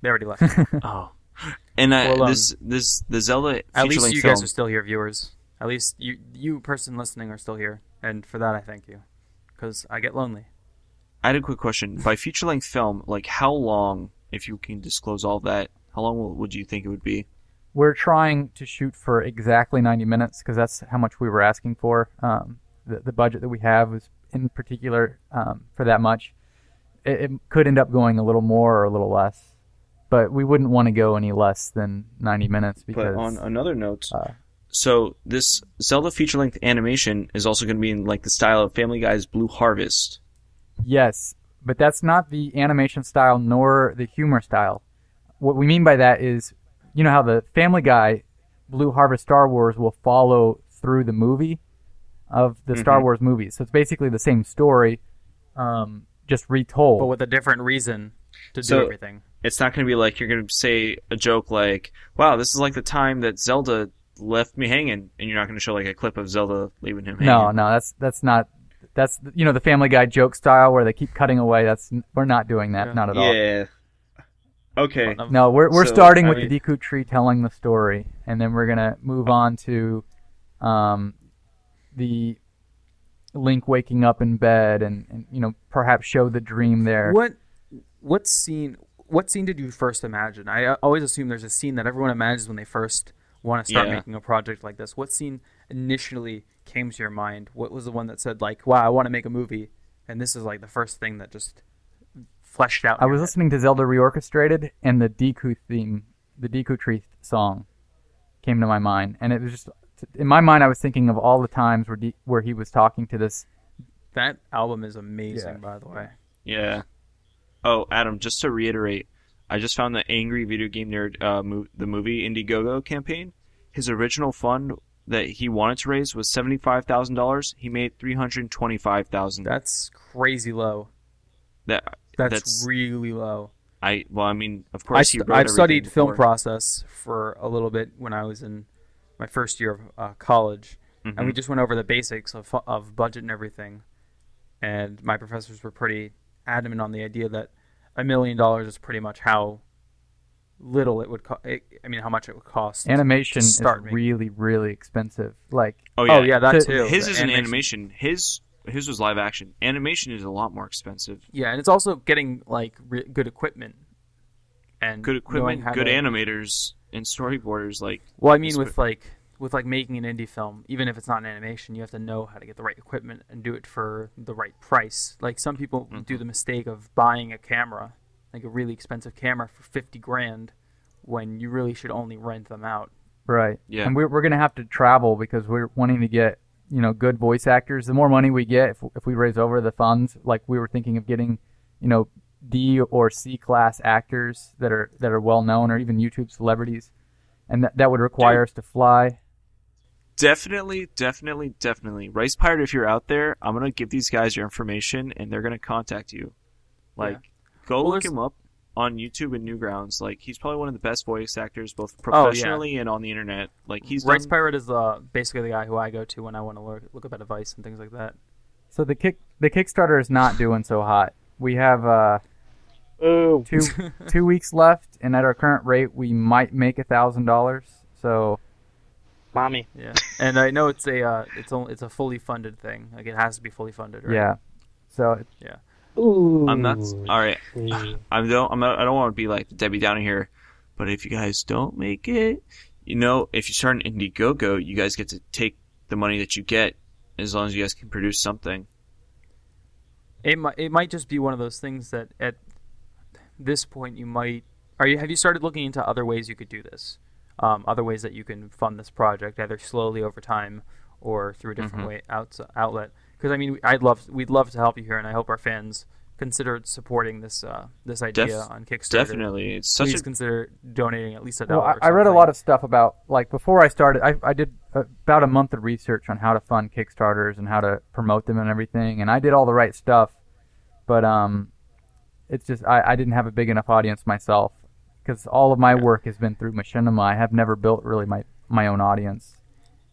They already left. oh And I, Well, um, this this the Zelda At least you film. guys are still here, viewers. At least you, you person listening, are still here, and for that I thank you, because I get lonely. I had a quick question. By feature length film, like how long, if you can disclose all that, how long would you think it would be? We're trying to shoot for exactly 90 minutes because that's how much we were asking for. Um, the, the budget that we have was in particular um, for that much. It, it could end up going a little more or a little less, but we wouldn't want to go any less than 90 minutes because But on another note, uh, so this Zelda feature length animation is also going to be in like the style of Family Guy's Blue Harvest. Yes, but that's not the animation style nor the humor style. What we mean by that is, you know how the Family Guy, Blue Harvest Star Wars will follow through the movie of the Star Mhm. Wars movies. So it's basically the same story, um, just retold. but with a different reason to do everything. It's not going to be like you're going to say a joke like, "Wow, this is like the time that Zelda left me hanging," and you're not going to show like a clip of Zelda leaving him hanging. no, no, that's that's not. That's you know the Family Guy joke style where they keep cutting away. That's we're not doing that, Yeah. not at all. Yeah. Okay. No, we're we're So, starting I with mean- the Deku tree telling the story, and then we're gonna move on to um, the Link waking up in bed, and, and you know perhaps show the dream there. What what scene what scene did you first imagine? I uh, always assume there's a scene that everyone imagines when they first want to start Yeah. making a project like this. What scene initially came to your mind? What was the one that said like, "Wow, I want to make a movie," and this is like the first thing that just fleshed out. I was head? listening to Zelda Reorchestrated, and the Deku theme, the Deku tree song, came to my mind, and it was just in my mind. I was thinking of all the times where De- where he was talking to this. That album is amazing, Yeah. by the way. Yeah. Oh, Adam, just to reiterate, I just found the Angry Video Game Nerd, uh, mo- the movie Indiegogo campaign. His original fund that he wanted to raise was seventy five thousand dollars. He made three hundred twenty five thousand. That's crazy low. That That's, That's- really low. I well, I mean, of I course he wrote I've everything studied film process for a little bit when I was in my first year of uh, college, and we Mhm. just went over the basics of of budget and everything. And my professors were pretty adamant on the idea that a million dollars is pretty much how little it would cost. I mean, how much it would cost. Animation to is making- really, really expensive. Like Oh yeah, Oh yeah, that To- too. His The is an animation. His his was live action. Animation is a lot more expensive. Yeah, and it's also getting like re- good equipment and Good equipment, good to- animators, and storyboarders. Like Well, I mean, It's with like with like making an indie film, even if it's not an animation, you have to know how to get the right equipment and do it for the right price. Like some people Mm-hmm. do the mistake of buying a camera, like a really expensive camera for fifty grand, when you really should only rent them out. Right. Yeah. And we're, we're going to have to travel because we're wanting to get, you know, good voice actors. The more money we get, if, if we raise over the funds, like we were thinking of getting, you know, D or C class actors that are that are well known or even YouTube celebrities. And that, that would require us to fly. definitely, definitely, definitely, Rice Pirate. If you're out there, I'm gonna give these guys your information, and they're gonna contact you. Like, go Well, look there's- him up on YouTube and Newgrounds. Like, he's probably one of the best voice actors, both Oh, yeah. professionally and on the internet. Like, he's Rice done- Pirate is uh, basically the guy who I go to when I want to look, look up advice and things like that. So the kick the Kickstarter is not doing so hot. We have uh, Oh, two two weeks left, and at our current rate, we might make a thousand dollars. So mommy. Yeah, and I know it's a uh, it's only it's a fully funded thing. Like it has to be fully funded. Right? yeah, so yeah. Ooh. I'm not all right. Yeah. I don't. I'm not, I don't want to be like Debbie Downer here, but if you guys don't make it, you know, if you start an Indiegogo, you guys get to take the money that you get as long as you guys can produce something. It might it might just be one of those things that at this point you might are you have you started looking into other ways you could do this, um, other ways that you can fund this project either slowly over time or through a different Mhm. way outs outlet. Because I mean, I'd love we'd love to help you here, and I hope our fans consider supporting this uh, this idea Def- on Kickstarter. Definitely, it's such Please a consider donating at least a Well, dollar. I, I read a lot of stuff about like before I started. I, I did about a month of research on how to fund Kickstarters and how to promote them and everything, and I did all the right stuff. But um, it's just I, I didn't have a big enough audience myself because all of my work has been through Machinima. I have never built really my my own audience.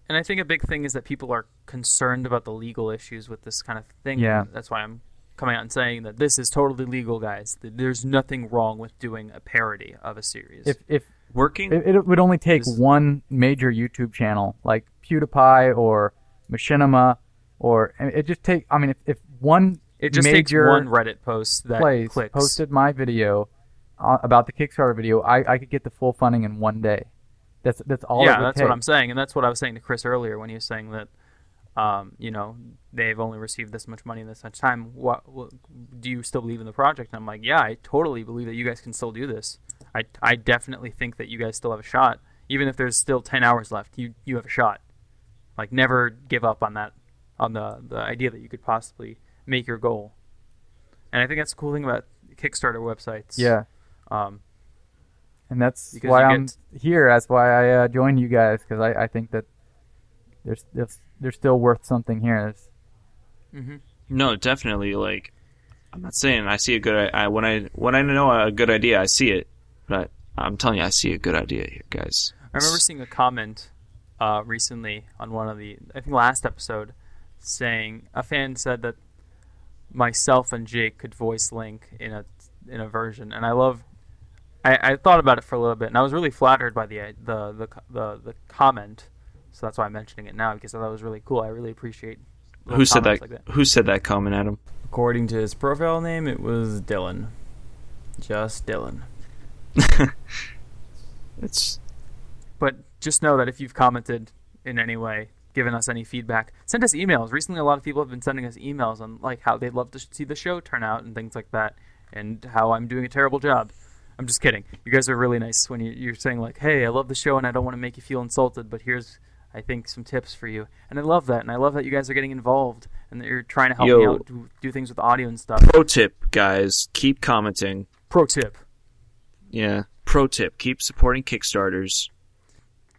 And I think a big thing is that people are concerned about the legal issues with this kind of thing. Yeah. That's why I'm coming out and saying that this is totally legal, guys. There's nothing wrong with doing a parody of a series. If if working. It, it would only take one major YouTube channel like PewDiePie or Machinima, or it just take. I mean, if, if one It just takes one Reddit post that place clicks. posted my video uh, about the Kickstarter video, I, I could get the full funding in one day. That's that's all. it yeah, that's take. what I'm saying, and that's what I was saying to Chris earlier when he was saying that, um, you know, they've only received this much money in this much time. What, what do you still believe in the project? And I'm like, yeah, I totally believe that you guys can still do this. I, I definitely think that you guys still have a shot, even if there's still ten hours left. You you have a shot. Like never give up on that, on the the idea that you could possibly make your goal. And I think that's the cool thing about Kickstarter websites. Yeah, Um, and that's why I'm get- here. That's why I uh, joined you guys because I, I think that there's, there's there's still worth something here. There's- mhm. No, definitely. Like, I'm not saying I see a good. I when I when I know a good idea, I see it. But I'm telling you, I see a good idea here, guys. I remember seeing a comment uh, recently on one of the, I think last episode, saying a fan said that myself and Jake could voice Link in a in a version, and I love. I, I thought about it for a little bit, and I was really flattered by the the the the, the comment. So that's why I'm mentioning it now because I thought it was really cool. I really appreciate. Who said that? Like that? Who said that comment, Adam? According to his profile name, it was Dylan. Just Dylan. It's But just know that if you've commented in any way, given us any feedback, send us emails. Recently, a lot of people have been sending us emails on like how they'd love to see the show turn out and things like that, and how I'm doing a terrible job. I'm just kidding. You guys are really nice when you, you're saying like, "Hey, I love the show and I don't want to make you feel insulted, but here's, I think, some tips for you." And I love that, and I love that you guys are getting involved and that you're trying to help me out do, do things with audio and stuff. pro tip, guys. Keep commenting. Pro tip: Yeah. Pro tip: keep supporting Kickstarters.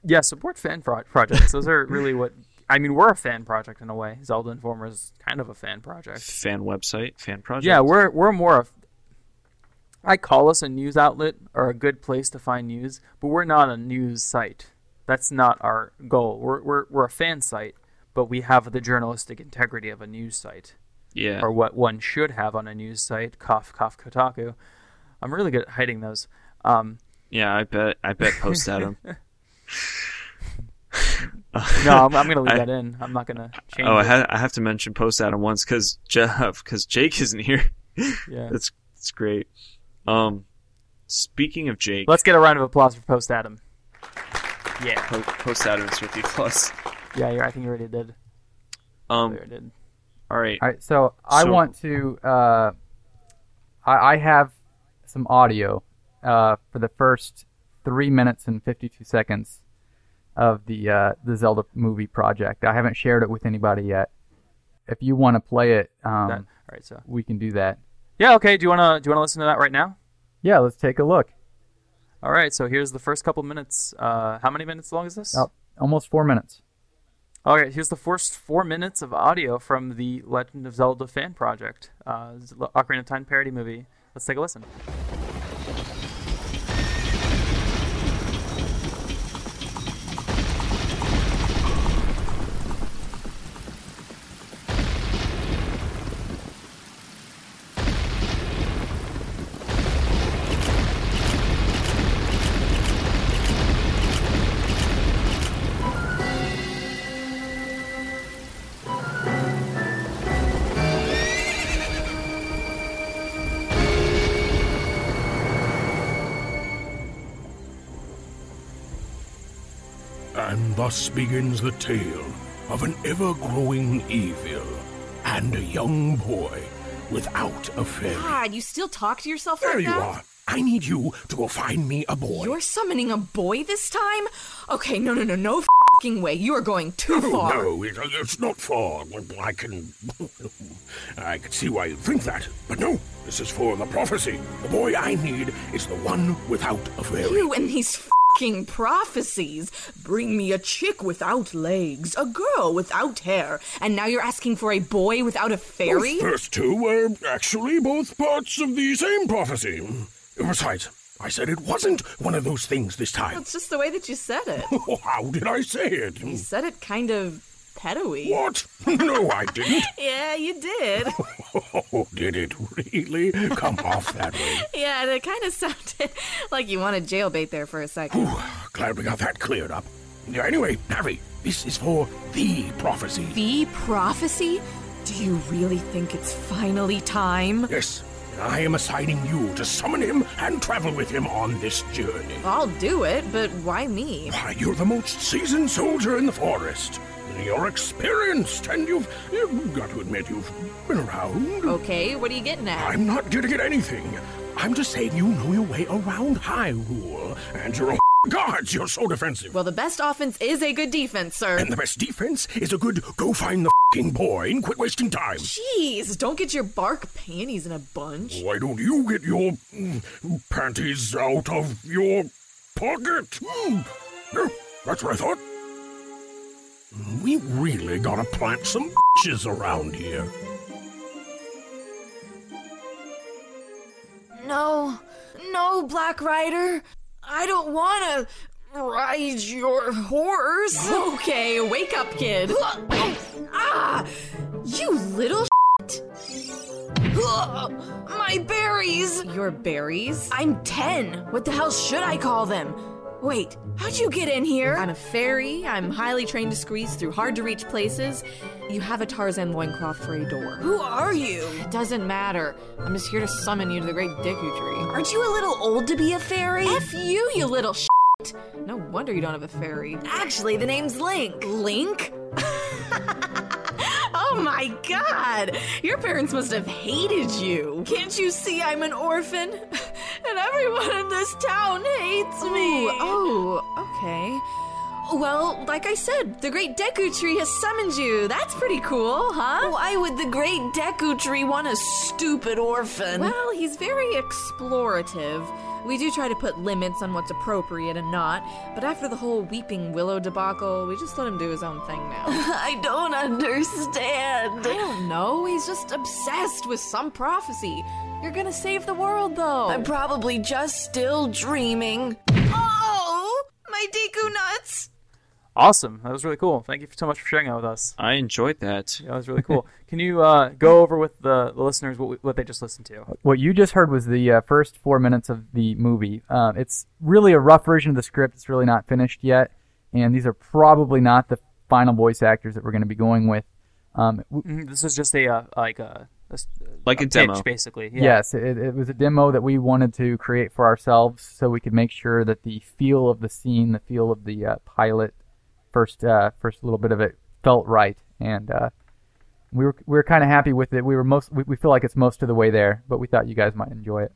Yeah, support fan pro- projects. Those are really what I mean. We're a fan project in a way. Zelda Informer is kind of a fan project. Fan website, fan project. Yeah, we're we're more of. I call us a news outlet or a good place to find news, but we're not a news site. That's not our goal. We're we're we're a fan site, but we have the journalistic integrity of a news site, yeah. or what one should have on a news site. Cough, cough, Kotaku. I'm really good at hiding those. Um, Yeah, I bet. I bet. Post Adam. no, I'm, I'm going to leave I- that in. I'm not going to change Oh, I, ha- I have to mention Post Adam once because Jeff, because Jake isn't here. yeah. That's that's great. Um, speaking of Jake, Let's get a round of applause for Post Adam. Yeah, po- Post Adam is 50 plus. yeah, you're, I think you already did. Um, There did. all right. All right, so I So- want to. Uh, I, I have some audio uh, for the first three minutes and fifty-two seconds of the uh, the Zelda movie project. I haven't shared it with anybody yet. If you want to play it, um, That, all right, so we can do that. yeah, okay. Do you wanna do you wanna listen to that right now? Yeah, let's take a look. All right, so here's the first couple minutes. Uh, how many minutes long is this? Oh, almost four minutes. All right, here's the first four minutes of audio from the Legend of Zelda fan project, uh, Ocarina of Time parody movie. Let's take a listen. Thus begins the tale of an ever growing evil and a young boy without a fairy. God, you still talk to yourself There like you are. I need you to go find me a boy. You're summoning a boy this time? Okay, no, no, no, no fing way. You are going too Oh, far. no, it, it's not far. I can. I can see why you think that. But no, this is for the prophecy. The boy I need is the one without a fairy. You and these fing prophecies. Bring me a chick without legs, a girl without hair, and now you're asking for a boy without a fairy? Those first two were actually both parts of the same prophecy. Besides, I said it wasn't one of those things this time. It's just the way that you said it. How did I say it? You said it kind of pedo-y. What? No, I didn't. Yeah, you did. Did it really come off that way? Yeah, it kind of sounded like you wanted jailbait there for a second. Glad we got that cleared up. Anyway, Harry, this is for the prophecy. The prophecy? Do you really think it's finally time? Yes, I am assigning you to summon him and travel with him on this journey. I'll do it, but why me? Why, you're the most seasoned soldier in the forest. You're experienced, and you've, you've got to admit you've been around. Okay, what are you getting at? I'm not getting at anything. I'm just saying you know your way around Hyrule, and you're your guards, you're so defensive. Well, the best offense is a good defense, sir. and the best defense is a good go find the fing boy and quit wasting time. Jeez, don't get your bark panties in a bunch. Why don't you get your mm, panties out of your pocket? Hmm. Yeah, that's what I thought. We really gotta plant some bitches around here. No, no, Black Rider. I don't want to ride your horse. Okay, wake up, kid. ah, you little shit. My berries. Your berries? I'm 10. What the hell should I call them? Wait, how'd you get in here? I'm a fairy. I'm highly trained to squeeze through hard to reach places. You have a Tarzan loincloth for a door. Who are you? It doesn't matter. I'm just here to summon you to the Great Deku Tree. Aren't you a little old to be a fairy? F you, you little shit. No wonder you don't have a fairy. Actually, the name's Link. Link? oh my god! Your parents must have hated you. Can't you see I'm an orphan? and everyone in this town hates me. Oh, oh okay. Well, like I said, the Great Deku Tree has summoned you. That's pretty cool, huh? Why would the Great Deku Tree want a stupid orphan? Well, he's very explorative. We do try to put limits on what's appropriate and not, but after the whole Weeping Willow debacle, we just let him do his own thing now. I don't understand. I don't know. He's just obsessed with some prophecy. You're gonna save the world, though. I'm probably just still dreaming. Oh, my Deku nuts! Awesome. That was really cool. Thank you so much for sharing that with us. I enjoyed that. That was really cool. Can you uh, go over with the, the listeners what, we- what they just listened to? What you just heard was the uh, first four minutes of the movie. Um, it's really a rough version of the script. It's really not finished yet, and these are probably not the final voice actors that we're going to be going with. Um, w- Mhm, This is just a uh, like a Like a pitch, demo. basically. Yeah. Yes, it, it was a demo that we wanted to create for ourselves, so we could make sure that the feel of the scene, the feel of the uh, pilot, first uh, first little bit of it felt right, and uh, we were we were kind of happy with it. We were most we, we feel like it's most of the way there, but we thought you guys might enjoy it.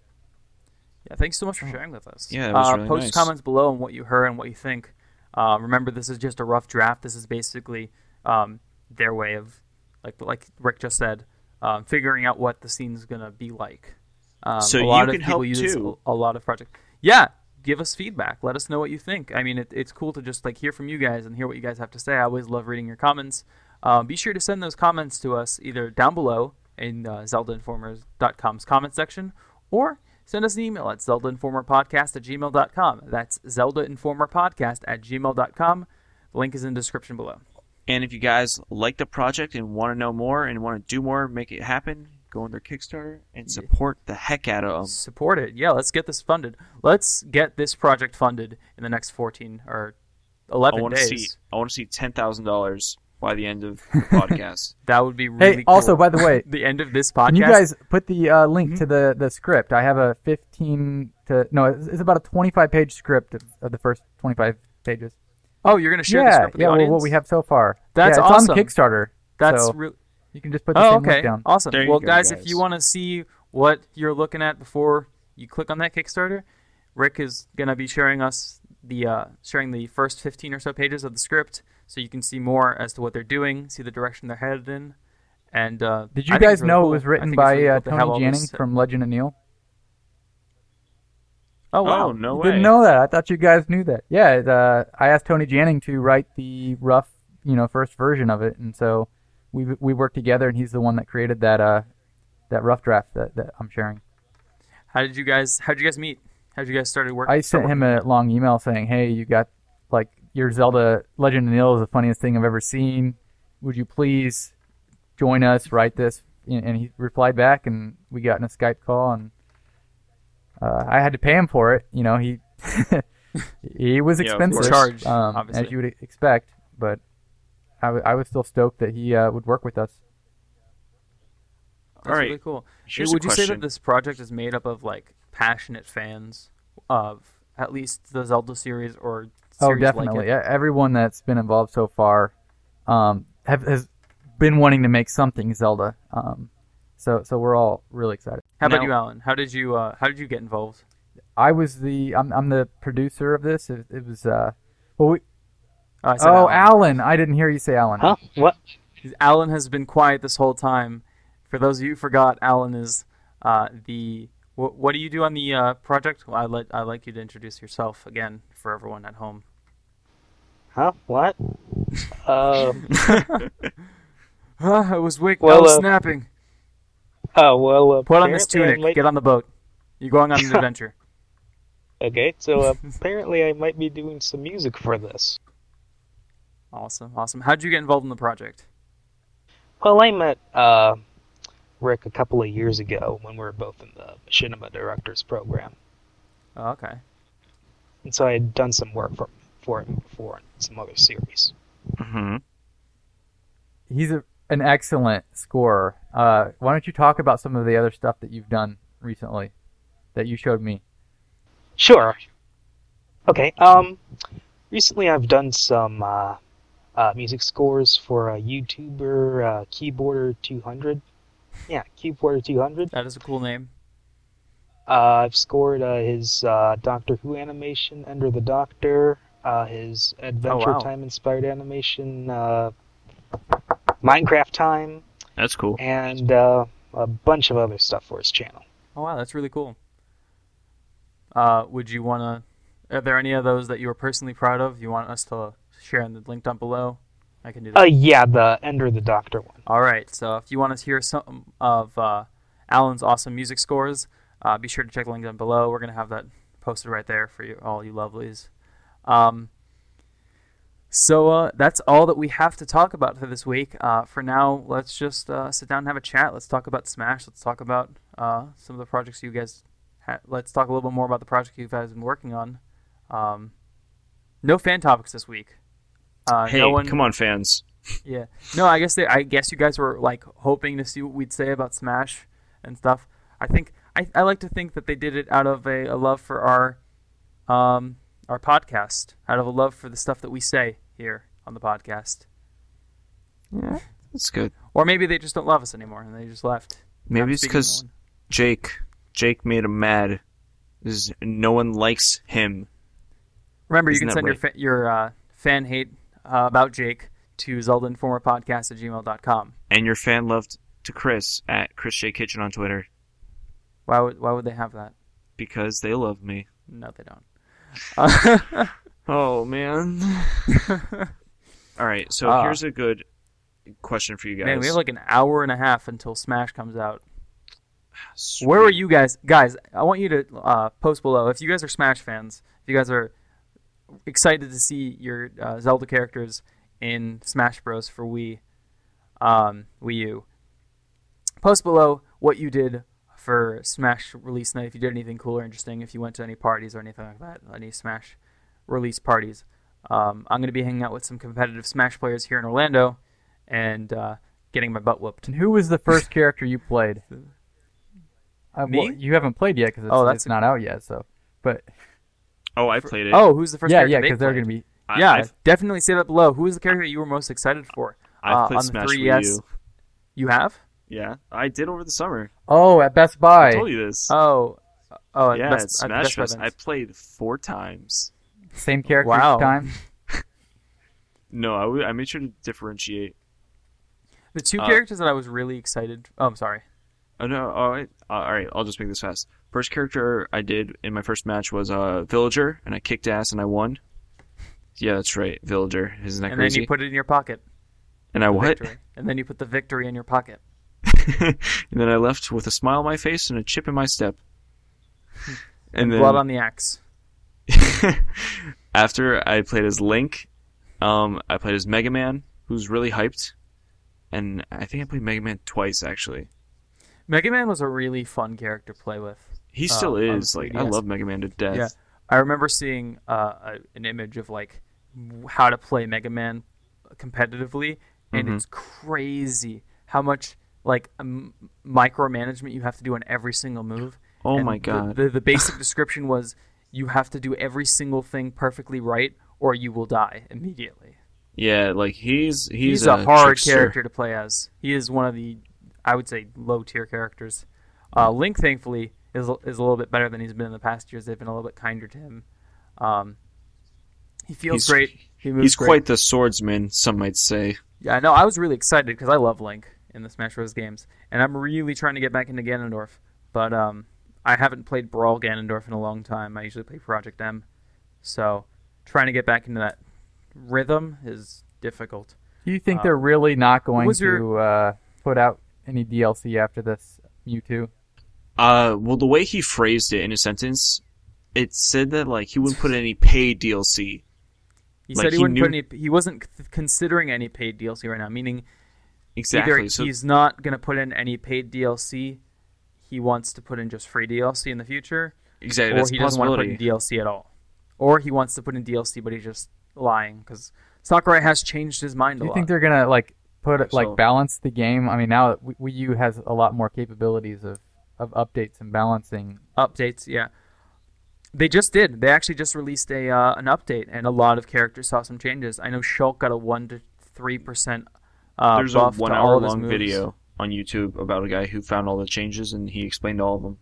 Yeah, thanks so much for sharing with us. Yeah, it was uh, really post nice. comments below on what you heard and what you think. Uh, remember, this is just a rough draft. This is basically um, their way of, like like Rick just said, um, figuring out what the scene's gonna be like. Um, So a lot you of can people help use too. A, a lot of projects. Yeah, give us feedback. Let us know what you think. I mean, it, it's cool to just like hear from you guys and hear what you guys have to say. I always love reading your comments. Um, be sure to send those comments to us either down below in uh, ZeldaInformers.com's comment section or send us an email at ZeldaInformerPodcast at gmail.com. That's ZeldaInformerPodcast at gmail.com. The link is in the description below. And if you guys like the project and want to know more and want to do more, make it happen, go on their Kickstarter and support the heck out of them. Support it. Yeah, let's get this funded. Let's get this project funded in the next 14 or I 11 want to days. see. I want to see ten thousand dollars by the end of the podcast. That would be really Hey, also by the way, the end of this podcast. Can you guys put the uh, link Mm-hmm. to the, the script? I have a 15 to no, it's, it's about a 25 page script of, of the first 25 pages. oh, you're going to share the yeah, script with yeah. the Well, audience? what we have so far. That's yeah, it's awesome. on Kickstarter. That's so real. You can just put the Oh, same link okay. down. Awesome. There you well, go, guys, if you want to see what you're looking at before you click on that Kickstarter, Rick is going to be sharing us the uh, sharing the first 15 or so pages of the script, so you can see more as to what they're doing, see the direction they're headed in. And uh, Did you think guys really know cool. it was written by really uh, cool to have all Tony this- Janning from Legend of Neil? Oh wow! Oh no You way! Didn't know that. I thought you guys knew that. Yeah, it, uh, I asked Tony Janning to write the rough, you know, first version of it, and so we we worked together, and he's the one that created that uh that rough draft that, that I'm sharing. How did you guys? How did you guys meet? How did you guys started working? I sent him a long email saying, "Hey, you got like your Zelda Legend of Neil is the funniest thing I've ever seen. Would you please join us? Write this and and he replied back, and we got in a Skype call, and uh, I had to pay him for it. You know, he he was expensive, course. Charged, um, as you would expect, but I, w- I was still stoked that he uh, would work with us. That's All right. really cool. Here's a Would you say that this project is made up of like passionate fans of at least the Zelda series or Oh, series like definitely. it? Yeah, Everyone that's been involved so far um, have, has been wanting to make something Zelda. Um, so so we're all really excited. How about you, Allan? How did you uh, how did you get involved? I was the I'm, I'm the producer of this. It, it was uh well we, Oh, I said oh Allan. Allan. I didn't hear you say Allan. Huh? What? Allan has been quiet this whole time. For those of you who forgot, Allan is uh, the. What, what do you do on the uh, project? Well, I'd, let, I'd like you to introduce yourself again for everyone at home. Huh? What? Uh, Ah, I was wake. I was uh, snapping. oh well. Uh, Put on this tunic. might- Get on the boat. You're going on an adventure. Okay, so uh, apparently I might be doing some music for this. Awesome, awesome. How'd you get involved in the project? Well, I met uh, Rick a couple of years ago when we were both in the Machinima Directors Program, Oh, okay. and so I had done some work for for him before in some other series. Mm-hmm. He's a, an excellent scorer. Uh, why don't you talk about some of the other stuff that you've done recently that you showed me? Sure. Okay. Um, recently I've done some uh, uh, music scores for a YouTuber, uh, Keyboarder 200. Yeah, Keyboarder 200. That is a cool name. Uh, I've scored uh, his uh, Doctor Who animation, Ender the Doctor, uh, his Adventure wow. Time inspired animation, uh, Minecraft Time, That's cool. and uh, a bunch of other stuff for his channel. Oh wow, that's really cool. Uh, would you want to? Are there any of those that you were personally proud of? You want us to share in the link down below? I can do that. Uh, yeah, the Ender the Doctor one. All right. So if you want to hear some of uh, Allan's awesome music scores, uh, be sure to check the link down below. We're gonna have that posted right there for you, all you lovelies. Um, so uh, that's all that we have to talk about for this week. Uh, for now, let's just uh, sit down and have a chat. Let's talk about Smash. Let's talk about uh, some of the projects you guys. Ha- let's talk a little bit more about the project you guys have been working on. Um, no fan topics this week. Uh, Hey, no one, come on, fans. yeah. No, I guess they, I guess you guys were like hoping to see what we'd say about Smash and stuff. I think I, I like to think that they did it out of a, a love for our um our podcast, out of a love for the stuff that we say here on the podcast. Yeah, that's good. Or maybe they just don't love us anymore and they just left. Maybe it's because. Jake, Jake made him mad. no one likes him. Remember, you Isn't can that send your fa- your uh, fan hate uh, about Jake to ZeldaInformerPodcast at gmail.com. And your fan loved to Chris at Chris J Kitchen on Twitter Why would why would they have that? because they love me. No, they don't. Uh, Oh man. All right, so Ah. here's a good question for you guys. Man, we have like an hour and a half until Smash comes out. Sweet. Where were you guys? Guys, I want you to uh, post below. If you guys are Smash fans, if you guys are excited to see your uh, Zelda characters in Smash Bros. for Wii, um, Wii U, post below what you did for Smash release night. If you did anything cool or interesting, if you went to any parties or anything like that, any Smash release parties. Um, I'm going to be hanging out with some competitive Smash players here in Orlando and uh, getting my butt whooped. And who was the first character you played? Uh, Me? well, you haven't played yet because it's, Oh, that's it's a- not out yet. So, but Oh, I played it. Oh, who's the first yeah, character yeah, they because they're gonna be. I, yeah, I've, definitely say that below. Who is the character you were most excited for? I've uh, played on the Smash 3DS. Wii U. You have? Yeah, I did over the summer. Oh, at Best Buy. I told you this. Oh, oh, at yeah, Best, at at Smash Best Fest. I played four times. Same character Wow. each time. No, I, w- I made sure to differentiate. The two uh, characters that I was really excited. Oh, I'm sorry. Oh no! All right, uh, all right. I'll just make this fast. First character I did in my first match was a uh, villager, and I kicked ass and I won. Yeah, that's right, villager. Isn't that and crazy? then you put it in your pocket. and I what? Victory. And then you put the victory in your pocket. and then I left with a smile on my face and a chip in my step. And then Blood on the axe. after I played as Link, um, I played as Mega Man, who's really hyped. and I think I played Mega Man twice actually. Mega Man was a really fun character to play with. He Uh, still on is like I love Mega Man to death. Yeah, I remember seeing uh, a, an image of like how to play Mega Man competitively, and Mhm. it's crazy how much like um, micromanagement you have to do on every single move. Oh And my god. The, the basic description was you have to do every single thing perfectly right, or you will die immediately. yeah, like he's he's, He's, a, hard trickster. character to play as. He is one of the, I would say, low tier characters. Uh, Link, thankfully, is is a little bit better than he's been in the past years. They've been a little bit kinder to him. Um, he feels He's- great. He moves He's great. quite the swordsman, some might say. Yeah, I know. I was really excited because I love Link in the Smash Bros. games, and I'm really trying to get back into Ganondorf. But um, I haven't played Brawl Ganondorf in a long time. I usually play Project M, so trying to get back into that rhythm is difficult. Do you think Uh, they're really not going was to your- uh, put out any DLC after this Mewtwo? Uh, well, the way he phrased it in a sentence, it said that like he wouldn't put any paid DLC. He Like, said he, he wouldn't put any. He wasn't considering any paid DLC right now. Meaning, Exactly. either so he's not going to put in any paid DLC. He wants to put in just free DLC in the future, exactly or that's he a doesn't want to put possibility. in DLC at all, or he wants to put in DLC but he's just lying because Sakurai has changed his mind Do a you lot. think they're gonna like put it, like So- balance the game? I mean, now Wii Wii U has a lot more capabilities of of updates and balancing. updates? Yeah, they just did. They actually just released a uh, an update, and a lot of characters saw some changes. I know Shulk got a one to three percent. Uh, There's a buff to one all hour long video on YouTube about a guy who found all the changes and he explained all of them.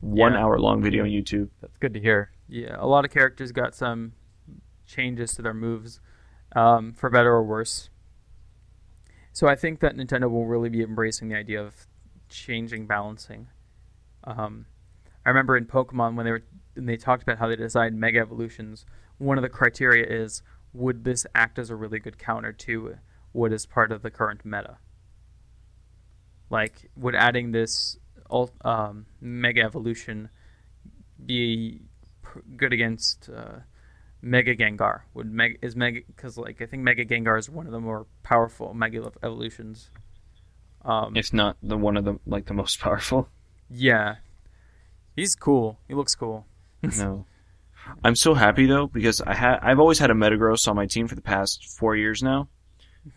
One Yeah. hour long video on YouTube. That's good to hear. Yeah, a lot of characters got some changes to their moves, um, for better or worse. So I think that Nintendo will really be embracing the idea of changing balancing. Um, I remember in Pokemon when they were when they talked about how they designed Mega Evolutions. One of the criteria is would this act as a really good counter to what is part of the current meta? Like, would adding this um, Mega Evolution be good against uh, Mega Gengar? Would Mega is Mega because like I think Mega Gengar is one of the more powerful Mega evolutions. Um, If not the one of the like the most powerful. Yeah, he's cool. He looks cool. no. I'm so happy though because I had I've always had a Metagross on my team for the past four years now,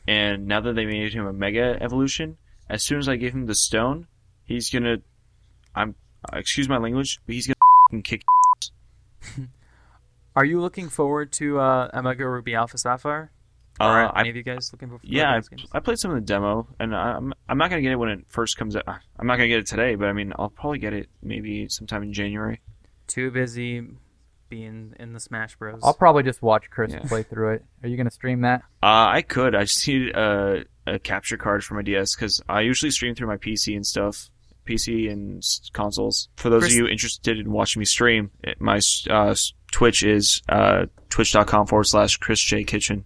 and now that they made him a Mega Evolution, as soon as I give him the stone, he's gonna, I'm excuse my language, but he's gonna kick. Are you looking forward to uh, Omega Ruby Alpha Sapphire? Uh, Are I any of you guys looking forward? Yeah, I, those games? I played some of the demo, and I'm I'm not gonna get it when it first comes out. I'm not gonna get it today, but I mean I'll probably get it maybe sometime in January. Too busy being in the Smash Bros. I'll probably just watch Chris Yeah. play through it. Are you gonna stream that? Uh, I could. I just need a, a capture card for my DS because I usually stream through my PC and stuff, PC and consoles. For those Chris- of you interested in watching me stream, it, my uh, Twitch is uh, twitch.com forward slash Chris J Kitchen.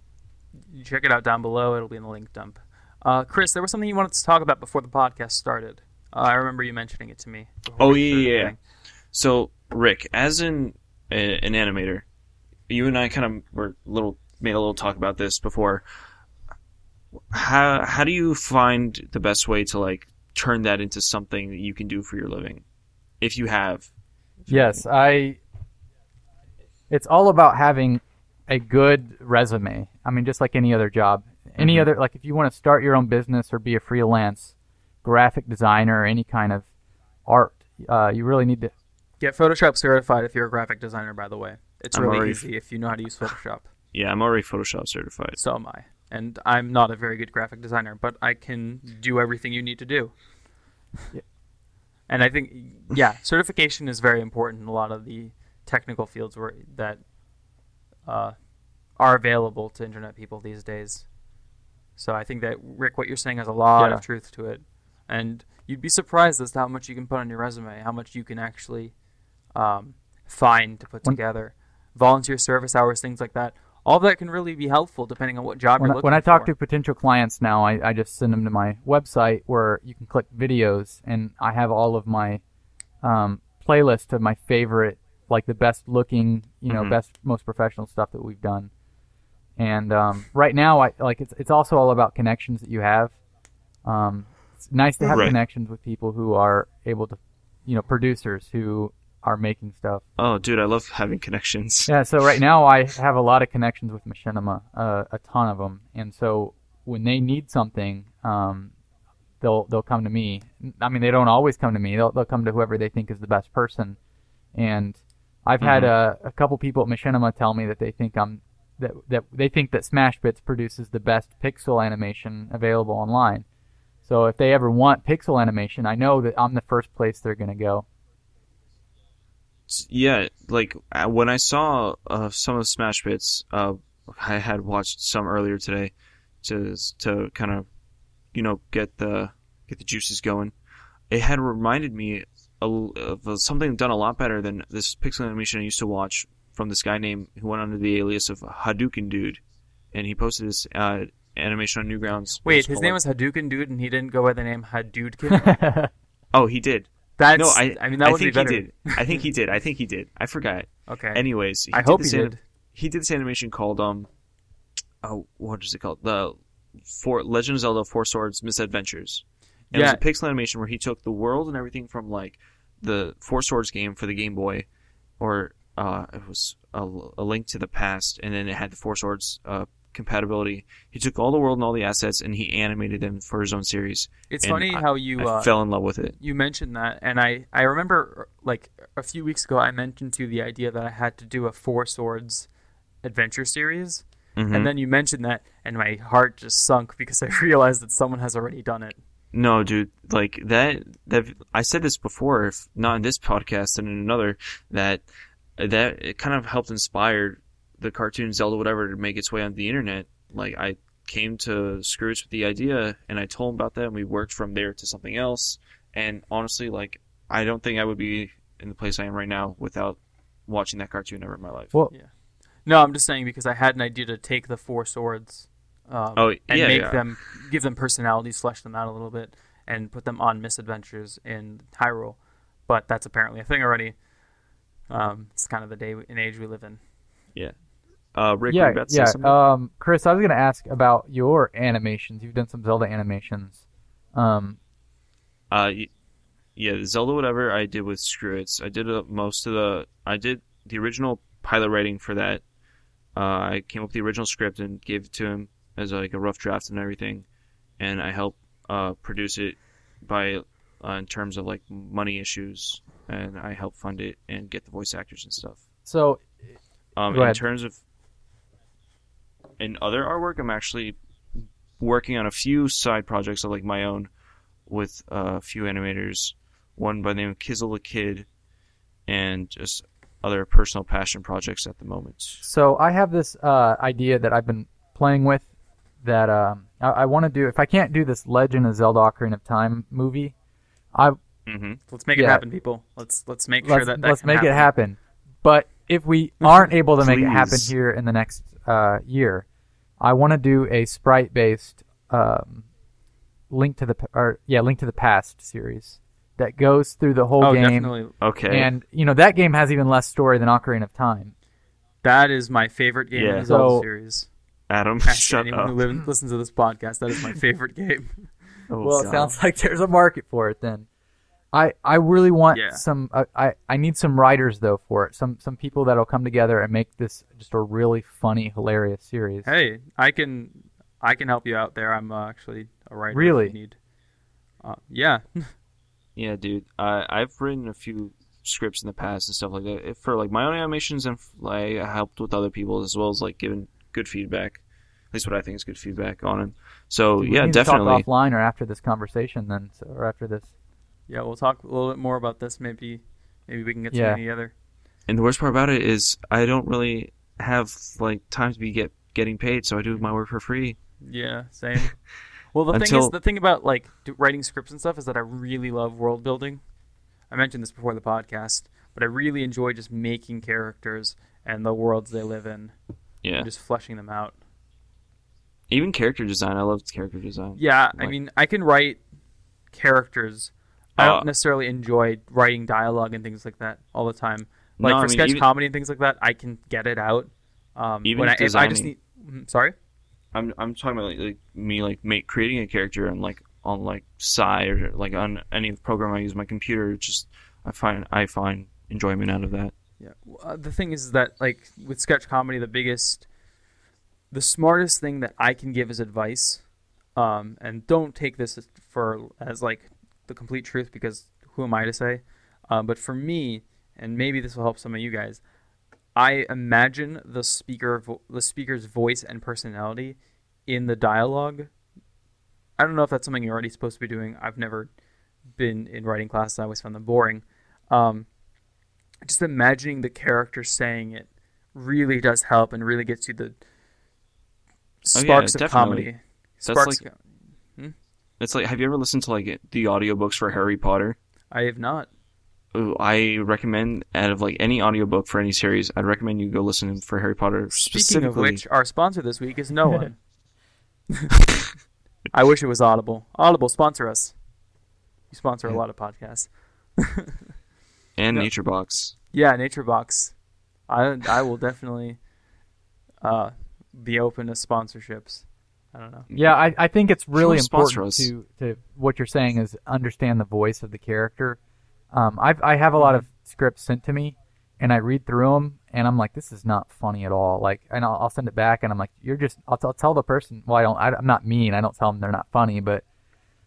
You check it out down below. It'll be in the link dump. Uh, Chris, there was something you wanted to talk about before the podcast started. Uh, I remember you mentioning it to me. Oh, yeah, yeah, yeah. recording. So, Rick, as an a, an animator, you and I kind of were little made a little talk about this before. How how do you find the best way to like turn that into something that you can do for your living, if you have? Yes, I. It's all about having a good resume. I mean, just like any other job, any Mhm. other like if you want to start your own business or be a freelance graphic designer or any kind of art, uh, you really need to. Get Photoshop certified if you're a graphic designer. By the way, it's I'm really already- easy if you know how to use Photoshop. Yeah, I'm already Photoshop certified. So am I, and I'm not a very good graphic designer, but I can do everything you need to do. Yeah. And I think, yeah, certification is very important in a lot of the technical fields where that uh, are available to internet people these days. So I think that Rick, what you're saying has a lot Yeah. of truth to it, and you'd be surprised as to how much you can put on your resume, how much you can actually um, find to put When- together, volunteer service hours, things like that. All that can really be helpful depending on what job When you're looking when I talk for. to potential clients now, I, I just send them to my website where you can click videos, and I have all of my um, playlist of my favorite, like the best looking, you know, Mhm. best, most professional stuff that we've done. And um, right now, I like it's it's also all about connections that you have. Um, it's nice to have Right. connections with people who are able to, you know, producers who are making stuff. Oh, dude, I love having connections. Yeah, so right now I have a lot of connections with Machinima, uh, a ton of them, and so when they need something, um, they'll they'll come to me. I mean, they don't always come to me. They'll they'll come to whoever they think is the best person, and I've had a, a couple people at Machinima tell me that they think I'm that that they think that SmashBits produces the best pixel animation available online. So if they ever want pixel animation, I know that I'm the first place they're gonna go. yeah, like uh, when I saw uh, some of the SmashBits, uh, I had watched some earlier today to to kind of you know get the get the juices going. It had reminded me a- of something done a lot better than this pixel animation I used to watch from this guy named who went under the alias of Hadouken Dude, and he posted this uh, animation on Newgrounds. Wait, his called- name was Hadouken Dude, and he didn't go by the name Hadouken. Oh, he did. That's. no, I. I mean, that I would think be better. he did. I think he did. I think he did. I forgot. Okay. Anyways, he I hope he an- did. he did this animation called um oh what is it called the for Legend of Zelda Four Swords Misadventures. And Yeah. It was a pixel animation where he took the world and everything from like the Four Swords game for the Game Boy, or uh, it was a, a Link to the Past, and then it had the Four Swords uh, compatibility. He took all the world and all the assets and he animated them for his own series. It's and funny I- how you I uh, fell in love with it. you mentioned that, and I I remember like a few weeks ago I mentioned to you the idea that I had to do a Four Swords adventure series, Mhm. and then you mentioned that, and my heart just sunk because I realized that someone has already done it. No, dude, like that. That I said this before, if not in this podcast, and in another, that that it kind of helped inspire the cartoon Zelda whatever to make its way onto the internet. Like I came to Scrooge with the idea, and I told him about that, and we worked from there to something else. And honestly, like I don't think I would be in the place I am right now without watching that cartoon ever in my life. Well, No, I'm just saying because I had an idea to take the Four Swords, um, Oh, and make yeah. them give them personalities, flesh them out a little bit, and put them on misadventures in Hyrule. But that's apparently a thing already. Um, it's kind of the day and age we live in. Yeah. Uh, Rick, yeah, about to yeah. something? Um, Chris, I was gonna ask about your animations. You've done some Zelda animations. Um, Uh, yeah, Zelda whatever I did with Screw Screwits. I did uh, most of the. I did the original pilot writing for that. Uh, I came up with the original script and gave it to him as like a rough draft and everything, and I help uh, produce it by uh, in terms of like money issues, and I help fund it and get the voice actors and stuff. so Um, in ahead. terms of in other artwork, I'm actually working on a few side projects of like my own with uh, a few animators. One by the name of Kizzle the Kid, and just other personal passion projects at the moment. So I have this uh, idea that I've been playing with that um, I, I want to do. If I can't do this Legend of Zelda: Ocarina of Time movie, I hmm Let's make it happen, people. Let's let's make sure let's, that, that let's can make happen. it happen. But if we aren't able to make it happen here in the next uh, year, I want to do a sprite-based um, link to the or yeah, link to the past series that goes through the whole Oh, game. definitely. Okay. And you know that game has even less story than Ocarina of Time. That is my favorite game in the Zelda So- series. Adam, Ask shut anyone up. who live, listens to this podcast. That is my favorite game. Oh, well, it sounds like there's a market for it then. I I really want Yeah. some. I I I need some writers though for it. Some some people that'll come together and make this just a really funny, hilarious series. Hey, I can I can help you out there. I'm uh, actually a writer. Really? you need. Uh, yeah. Yeah, dude. I I've written a few scripts in the past and stuff like that for like my own animations and I helped with other people as well as like giving good feedback. At least what I think is good feedback on them. So We yeah, need to definitely. talk offline or after this conversation then, so, or after this. Yeah, we'll talk a little bit more about this. Maybe maybe we can get Yeah. something together. And the worst part about it is I don't really have like time to be get getting paid, so I do my work for free. Yeah, same. Well, the thing is, the thing about like writing scripts and stuff is that I really love world building. I mentioned this before the podcast, but I really enjoy just making characters and the worlds they live in, Yeah. and just fleshing them out. Even character design, I love character design. Yeah, I mean, I can write characters. I Uh, don't necessarily enjoy writing dialogue and things like that all the time. No, Like I for mean, sketch even- comedy and things like that, I can get it out. Um, Even when I, if I just designing- need, Mhm, sorry. I'm I'm talking about like, like me like make creating a character and like on like SAI or like on any program I use my computer. Just I find I find enjoyment out of that. Yeah. Uh, the thing is that like with sketch comedy, the biggest, the smartest thing that I can give is advice, um, and don't take this for as like the complete truth because who am I to say? Um, but for me, and maybe this will help some of you guys, I imagine the speaker, vo- the speaker's voice and personality in the dialogue. I don't know if that's something you're already supposed to be doing. I've never been in writing classes. I always found them boring. Um, just imagining the character saying it really does help and really gets you the Oh, yeah, sparks of comedy. That's Sparks. like- hmm? It's like, have you ever listened to like the audiobooks for Harry Potter? I have not. Ooh, I recommend out of like any audiobook for any series, I'd recommend you go listen for Harry Potter Speaking specifically. of which, our sponsor this week is no one. I wish it was Audible. Audible sponsor us. You sponsor a lot of podcasts. and No. Nature Box. Yeah, NatureBox. I I will definitely uh, be open to sponsorships. I don't know. Yeah, I, I think it's really wanna important to, to what you're saying is understand the voice of the character. Um, I've, I have a lot of scripts sent to me, and I read through them, and I'm like, this is not funny at all. Like, and I'll, I'll send it back, and I'm like, you're just. I'll, I'll tell the person. Well, I don't. I, I'm not mean. I don't tell them they're not funny, but,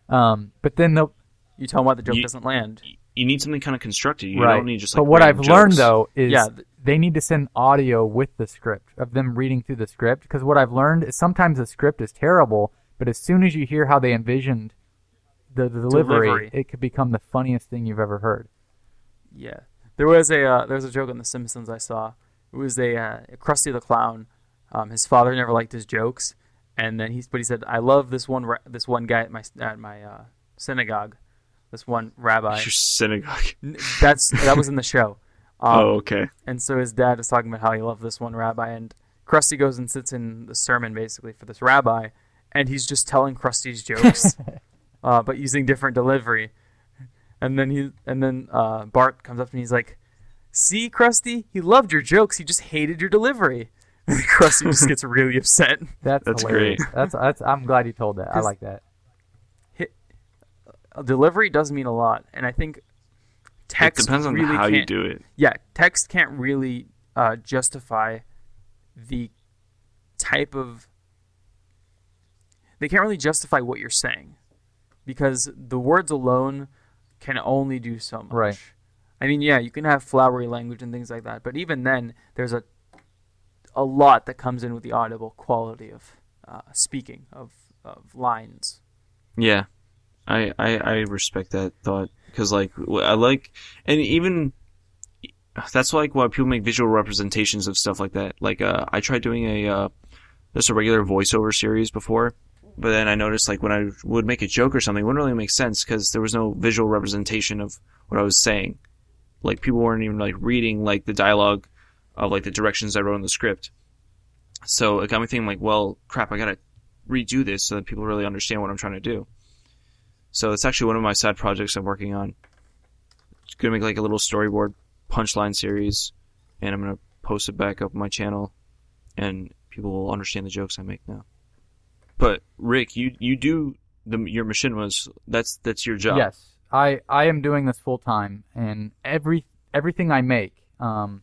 um, but then they'll You tell them why the joke You- doesn't land. You need something kind of constructed. You right. don't need just like. but what I've random learned though is Yeah, they need to send audio with the script of them reading through the script because what I've learned is sometimes the script is terrible, but as soon as you hear how they envisioned the, the delivery, Delivery. it could become the funniest thing you've ever heard. Yeah, there was a uh, there was a joke on The Simpsons I saw. It was a uh, Krusty the Clown. Um, his father never liked his jokes, and then he but he said, "I love this one this one guy at my at my uh, synagogue, this one rabbi." Your synagogue. That's that was in the show. Um, oh, okay. And so his dad is talking about how he loved this one rabbi, and Krusty goes and sits in the sermon basically for this rabbi, and he's just telling Krusty's jokes, uh, but using different delivery. And then he and then uh, Bart comes up and he's like, "See, Krusty, he loved your jokes. He just hated your delivery." And Krusty just gets really upset. That's, That's hilarious. great. That's that's. I'm glad you told that. I like that. Delivery does mean a lot, and I think text It text depends on really how you can't- do it. yeah, text can't really uh, justify the type of. They can't really justify what you're saying, because the words alone can only do so much. Right. I mean, yeah, you can have flowery language and things like that, but even then, there's a a lot that comes in with the audible quality of uh, speaking of of lines. Yeah, I I, I respect that thought because like I like and even that's like why people make visual representations of stuff like that. Like uh, I tried doing a uh, just a regular voiceover series before, but then I noticed like when I would make a joke or something, it wouldn't really make sense because there was no visual representation of what I was saying. Like people weren't even like reading like the dialogue of like the directions I wrote in the script. So it got me thinking like, well, crap, I gotta redo this so that people really understand what I'm trying to do. So it's actually one of my side projects I'm working on. It's gonna make like a little storyboard punchline series, and I'm gonna post it back up on my channel, and people will understand the jokes I make now. But Rick, you you do the your machinimas. That's that's your job. Yes, I I am doing this full time, and every everything I make, um,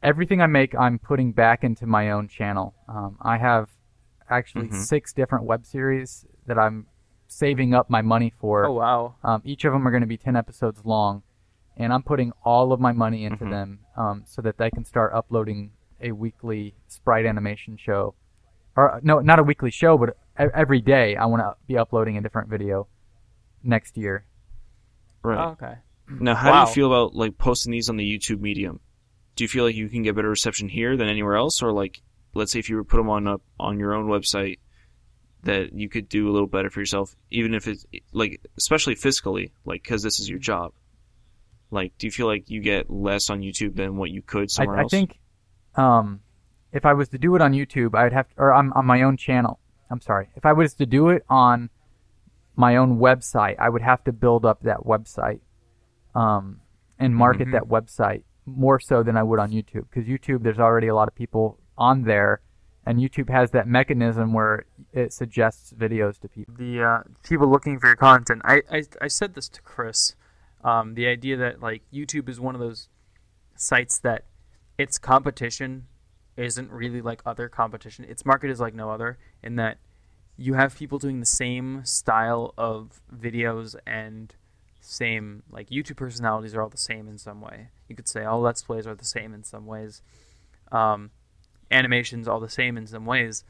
everything I make, I'm putting back into my own channel. Um, I have actually Mhm. six different web series that I'm saving up my money for. Oh wow! Um, each of them are going to be 10 episodes long, and I'm putting all of my money into Mhm. them um, so that they can start uploading a weekly sprite animation show. Or no, not a weekly show, but e- every day I want to be uploading a different video next year. Right. Oh, okay. Now, how do you feel about like posting these on the YouTube medium? Do you feel like you can get better reception here than anywhere else, or like, let's say if you were put them on up on your own website, that you could do a little better for yourself, even if it's like, especially fiscally, like because this is your job. Like, do you feel like you get less on YouTube than what you could somewhere I else? I think um, if I was to do it on YouTube, I'd have to, or on, on my own channel. I'm sorry. If I was to do it on my own website, I would have to build up that website um, and market Mhm. that website more so than I would on YouTube. Because YouTube, there's already a lot of people on there, and YouTube has that mechanism where it suggests videos to people. the uh, people looking for your content. I, I, I said this to Chris. Um, the idea that like YouTube is one of those sites that its competition isn't really like other competition. Its market is like no other in that you have people doing the same style of videos and same like YouTube personalities are all the same in some way. You could say all Let's Plays are the same in some ways. Um, animations all the same in some ways,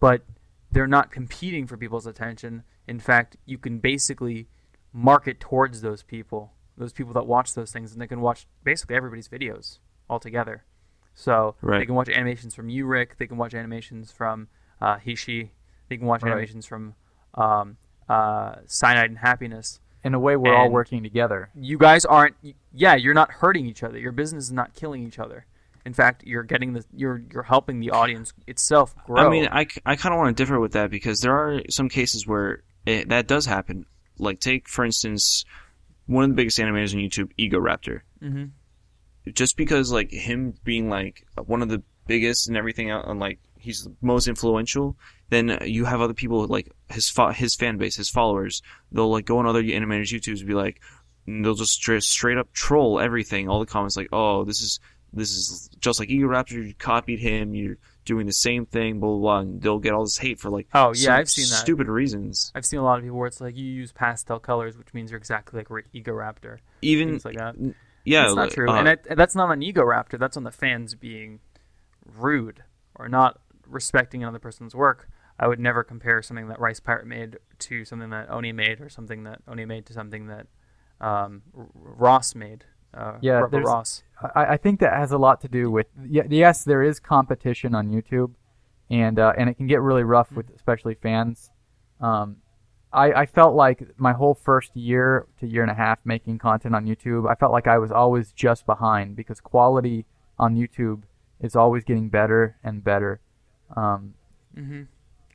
but they're not competing for people's attention. In fact, you can basically market towards those people, those people that watch those things, and they can watch basically everybody's videos altogether. So Right. they can watch animations from you, Rick. They can watch animations from uh, Hishi. They can watch Right. animations from um, uh, Cyanide and Happiness. In a way, we're all working together. You guys aren't. Yeah, you're not hurting each other. Your business is not killing each other. In fact, you're getting the you're you're helping the audience itself grow. I mean, I, I kind of want to differ with that because there are some cases where it, that does happen. Like, take, for instance, one of the biggest animators on YouTube, Egoraptor. hmm Just because, like, him being, like, one of the biggest and everything, out, and, like, he's the most influential, then you have other people, like, his fo- his fan base, his followers, they'll, like, go on other animators' YouTubes and be like, they'll just straight, straight up troll everything. All the comments, like, oh, this is this is just like Egoraptor, you copied him, you're doing the same thing, blah blah blah. And they'll get all this hate for like Oh, yeah, I've seen that. stupid reasons. I've seen a lot of people where it's like you use pastel colors, which means you're exactly like Egoraptor, Even like that. yeah, That's not like, true, uh, and I, that's not on Egoraptor. That's on the fans being rude or not respecting another person's work. I would never compare something that Rice Pirate made to something that Oney made, or something that Oney made to something that um, R- Ross made. Uh, Yeah, Rubber Ross. I, I think that has a lot to do with yes, there is competition on YouTube, and uh, and it can get really rough with especially fans. Um, I, I felt like my whole first year to year and a half making content on YouTube, I felt like I was always just behind because quality on YouTube is always getting better and better. Um, hmm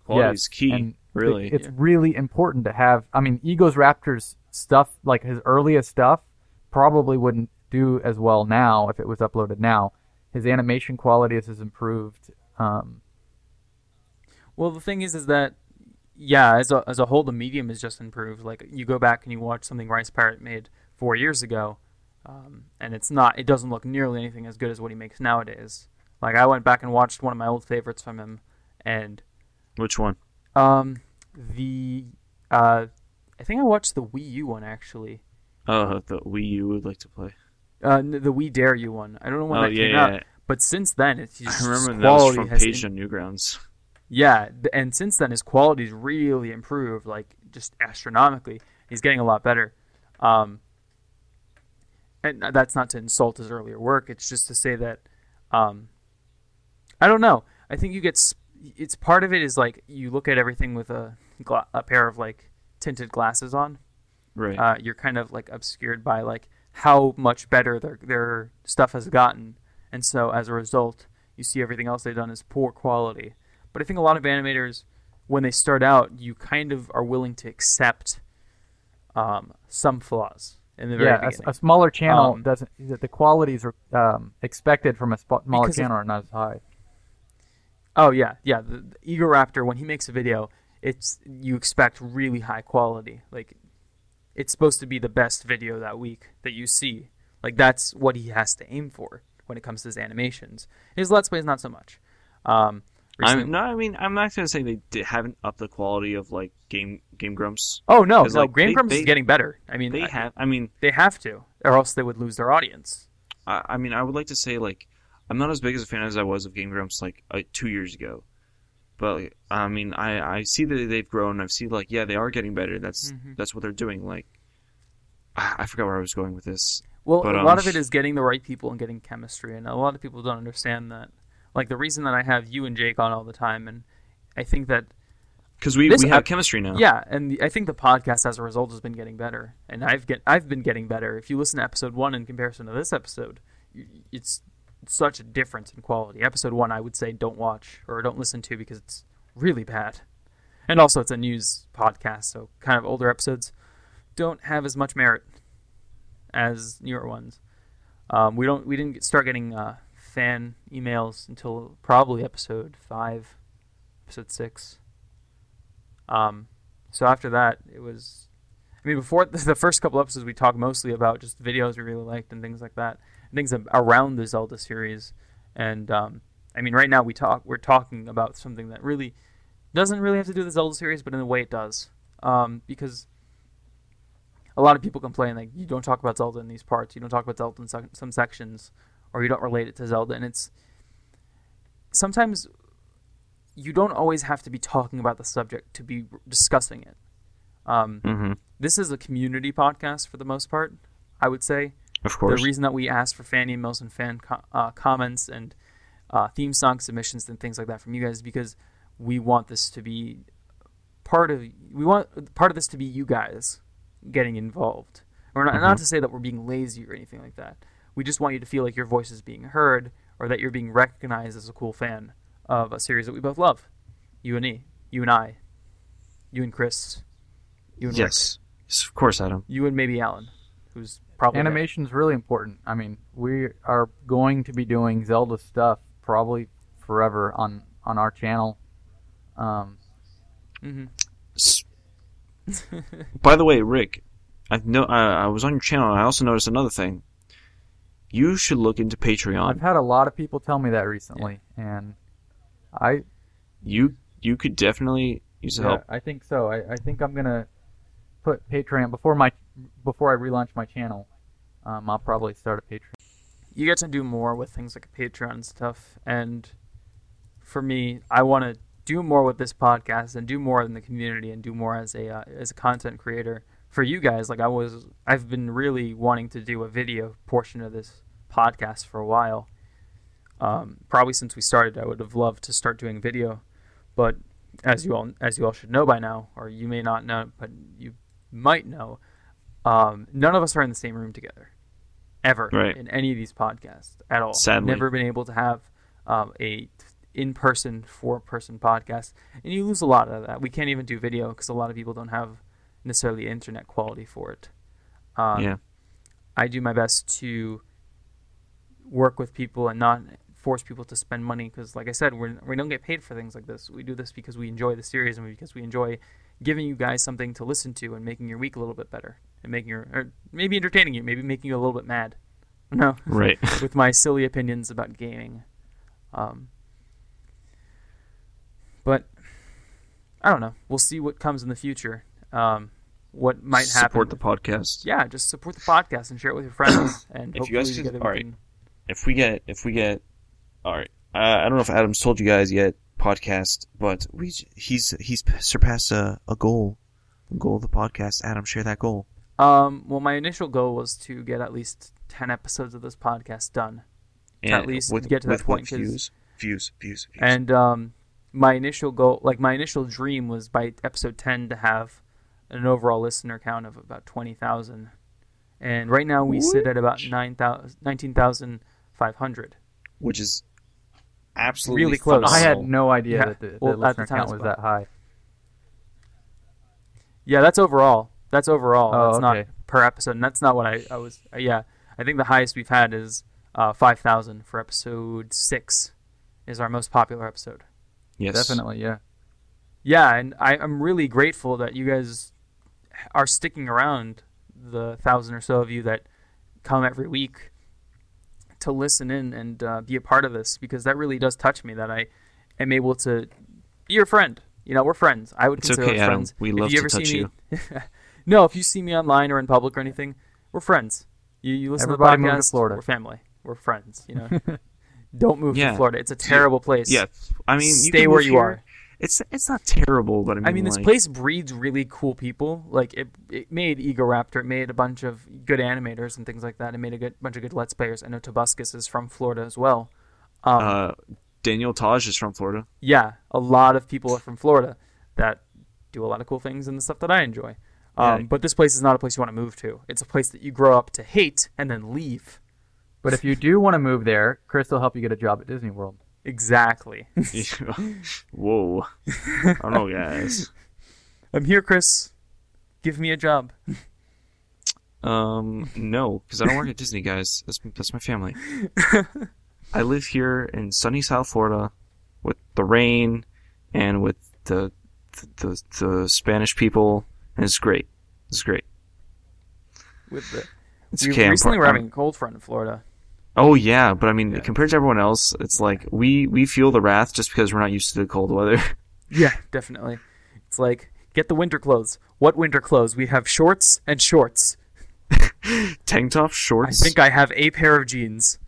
quality yes, is key. and really, it- it's really important to have. I mean, Egos Raptors stuff, like his earliest stuff, probably wouldn't do as well now if it was uploaded now. His animation quality has improved. Um, Well, the thing is, is that yeah, as a as a whole, the medium has just improved. Like you go back and you watch something Rice Pirate made four years ago, um, and it's not. It doesn't look nearly anything as good as what he makes nowadays. Like I went back and watched one of my old favorites from him, and which one? um, the uh, I think I watched the Wii U one actually. Oh, the Wii U would like to play. Uh, the We Dare You one. I don't know when oh that yeah, came yeah. out, but since then it's just I remember that was from Page in- on Newgrounds. Yeah, and since then his quality's really improved, like just astronomically. He's getting a lot better. Um, and that's not to insult his earlier work. It's just to say that, um, I don't know. I think you get. Sp- it's part of it is like you look at everything with a gla- a pair of like tinted glasses on. Right. Uh, you're kind of like obscured by like how much better their their stuff has gotten, and so as a result, you see everything else they've done is poor quality. But I think a lot of animators, when they start out, you kind of are willing to accept um, some flaws in the very yeah, a, beginning. a smaller channel Um, doesn't. That the qualities are um, expected from a smaller channel are not as high. Oh yeah, yeah. The, the Egoraptor when he makes a video, it's you expect really high quality. Like it's supposed to be the best video that week that you see. Like that's what he has to aim for when it comes to his animations. His Let's Plays not so much. Um, I'm no, I mean, I'm not gonna say they di- haven't upped the quality of like game Game Grumps. oh no, no. like, Game they- Grumps they- is getting better. I mean, They I- have. I mean, they have to, or else they would lose their audience. I, I mean, I would like to say like I'm not as big as a fan as I was of Game Grumps like uh, two years ago, but I mean, I I see that they've grown. I see like yeah, they are getting better. That's Mhm. that's what they're doing. Like I I forgot where I was going with this. Well, But, a um, lot of it is getting the right people and getting chemistry, and a lot of people don't understand that. Like the reason that I have you and Jake on all the time, and I think that Because we, This we have chemistry now. Yeah, and the, I think the podcast as a result has been getting better, and I've get I've been getting better. If you listen to episode one in comparison to this episode, it's such a difference in quality. Episode one, I would say, don't watch or don't listen to because it's really bad, and also it's a news podcast, so kind of older episodes don't have as much merit as newer ones. Um, we don't we didn't start getting uh, fan emails until probably episode five, episode six. Um, so after that, it was. I mean, before the first couple episodes, we talked mostly about just videos we really liked and things like that, things around the Zelda series. And um, I mean, right now we talk we're talking about something that really doesn't really have to do with the Zelda series, but in a way it does, um, because a lot of people complain like you don't talk about Zelda in these parts, you don't talk about Zelda in some, some sections, or you don't relate it to Zelda, and it's sometimes you don't always have to be talking about the subject to be discussing it. Um, Mm-hmm. this is a community podcast for the most part, I would say. Of course. The reason that we ask for fan emails and fan co- uh, comments and uh, theme song submissions and things like that from you guys is because we want this to be part of we want part of this to be you guys getting involved. Or not, not to say that we're being lazy or anything like that. We just want you to feel like your voice is being heard or that you're being recognized as a cool fan of a series that we both love. You and me, you and I, you and Chris, you and Rick, yes. Yes, of course, Adam. you and maybe Allan, who's probably there. Animation is really important. I mean, we are going to be doing Zelda stuff probably forever on on our channel. Um, Mhm. By the way, Rick, I know I, I was on your channel. and I also noticed another thing. You should look into Patreon. I've had a lot of people tell me that recently, and I You you could definitely use yeah, help. I think so. I, I think I'm gonna put Patreon before my before I relaunch my channel. Um, I'll probably start a Patreon. you get to do more with things like a Patreon and stuff. And for me, I want to do more with this podcast and do more in the community and do more as a uh, as a content creator for you guys. Like I was, I've been really wanting to do a video portion of this podcast for a while. Um, probably since we started, I would have loved to start doing video, but as you all as you all should know by now, or you may not know, but you might know, um, none of us are in the same room together ever Right. in any of these podcasts at all. Sadly. never been able to have um, a in-person four-person podcast, and you lose a lot of that. We can't even do video because a lot of people don't have necessarily internet quality for it. Um, yeah. I do my best to work with people and not force people to spend money because, like I said, we're, we don't get paid for things like this. We do this because we enjoy the series and because we enjoy giving you guys something to listen to and making your week a little bit better and making your or maybe entertaining you, maybe making you a little bit mad. No, Right. with my silly opinions about gaming. Um, but I don't know. We'll see what comes in the future. Um, what might happen? Support the podcast. yeah, just support the podcast and share it with your friends. And If you guys hopefully together we alright. can- If we get if we get all right. Uh, I don't know if Adam's told you guys yet podcast, but we he's he's surpassed a, a goal. The goal of the podcast. Adam, share that goal. Um, well, my initial goal was to get at least ten episodes of this podcast done, To at least with, get to that with what point, 'cause- Views, views, views, views. and um, my initial goal, like my initial dream, was by episode ten to have an overall listener count of about twenty thousand, and right now we sit at about 9,000 19,500. which is absolutely Really close. I had no idea Yeah, that the, the well, at the listener count was well. that high. Yeah, that's overall. That's overall. Oh, that's not okay. per episode, and that's not what I, I was. Uh, yeah, I think the highest we've had is uh, five thousand for episode six, is our most popular episode. Yes, Definitely, yeah. Yeah, and I, I'm really grateful that you guys are sticking around, the thousand or so of you that come every week to listen in and uh, be a part of this because that really does touch me that I am able to be your friend. You know, we're friends. I would It's consider okay, us Adam. friends. We If love you to ever touch see you. me, no, if you see me online or in public or anything, we're friends. You, you listen Everybody to move the to podcast. Florida. We're family. We're friends. You know, don't move Yeah. to Florida. It's a terrible place. Yeah, I mean, stay can where you here. are. It's it's not terrible, but I mean, I mean, this like, place breeds really cool people. Like it, it made Egoraptor, it made a bunch of good animators and things like that. It made a good bunch of good Let's Players. I know Tobuscus is from Florida as well. Um, Uh, Daniel Tosh is from Florida. yeah, a lot of people are from Florida that do a lot of cool things and the stuff that I enjoy. Um, Yeah. But this place is not a place you want to move to. It's a place that you grow up to hate and then leave. But if you do want to move there, Chris will help you get a job at Disney World. Exactly. Whoa, I don't know, guys. I'm here, Chris. Give me a job. Um, no, because I don't work at Disney, guys. That's that's my family. I live here in sunny South Florida with the rain and with the the, the, the Spanish people. And it's great. It's great. With the It's we okay. I'm recently pro- were I'm- having a um, cold front in Florida. Oh yeah, but I mean, Yeah. compared to everyone else, it's like we we feel the wrath just because we're not used to the cold weather. Yeah, definitely. It's like get the winter clothes. What winter clothes? We have shorts and shorts. Tank top, shorts. I think I have a pair of jeans.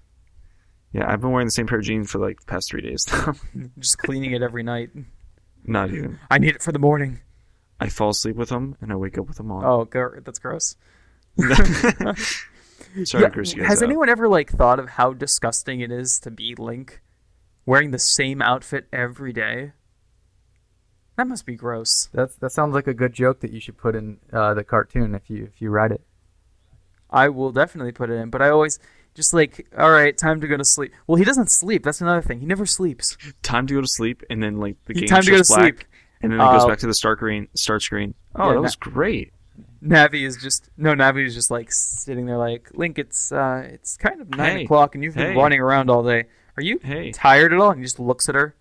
yeah, I've been wearing the same pair of jeans for like the past three days. Just cleaning it every night. not even. I need it for the morning. I fall asleep with them and I wake up with them on. Oh, gr- that's gross. Sorry Yeah, to you guys Has out. anyone ever like thought of how disgusting it is to be Link, wearing the same outfit every day? That must be gross. That's that sounds like a good joke that you should put in uh, the cartoon if you if you write it. I will definitely put it in, but I always just like, all right, time to go to sleep. Well, he doesn't sleep. That's another thing. He never sleeps. Time to go to sleep and then like the game Time to go to black sleep. And then it goes Uh, back to the start screen. Start screen. Oh, Yeah, that was great. Navi is just no. Navi is just like sitting there, like Link. It's uh, it's kind of nine Hey. o'clock, and you've been Hey. running around all day. Are you Hey. tired at all? And he just looks at her,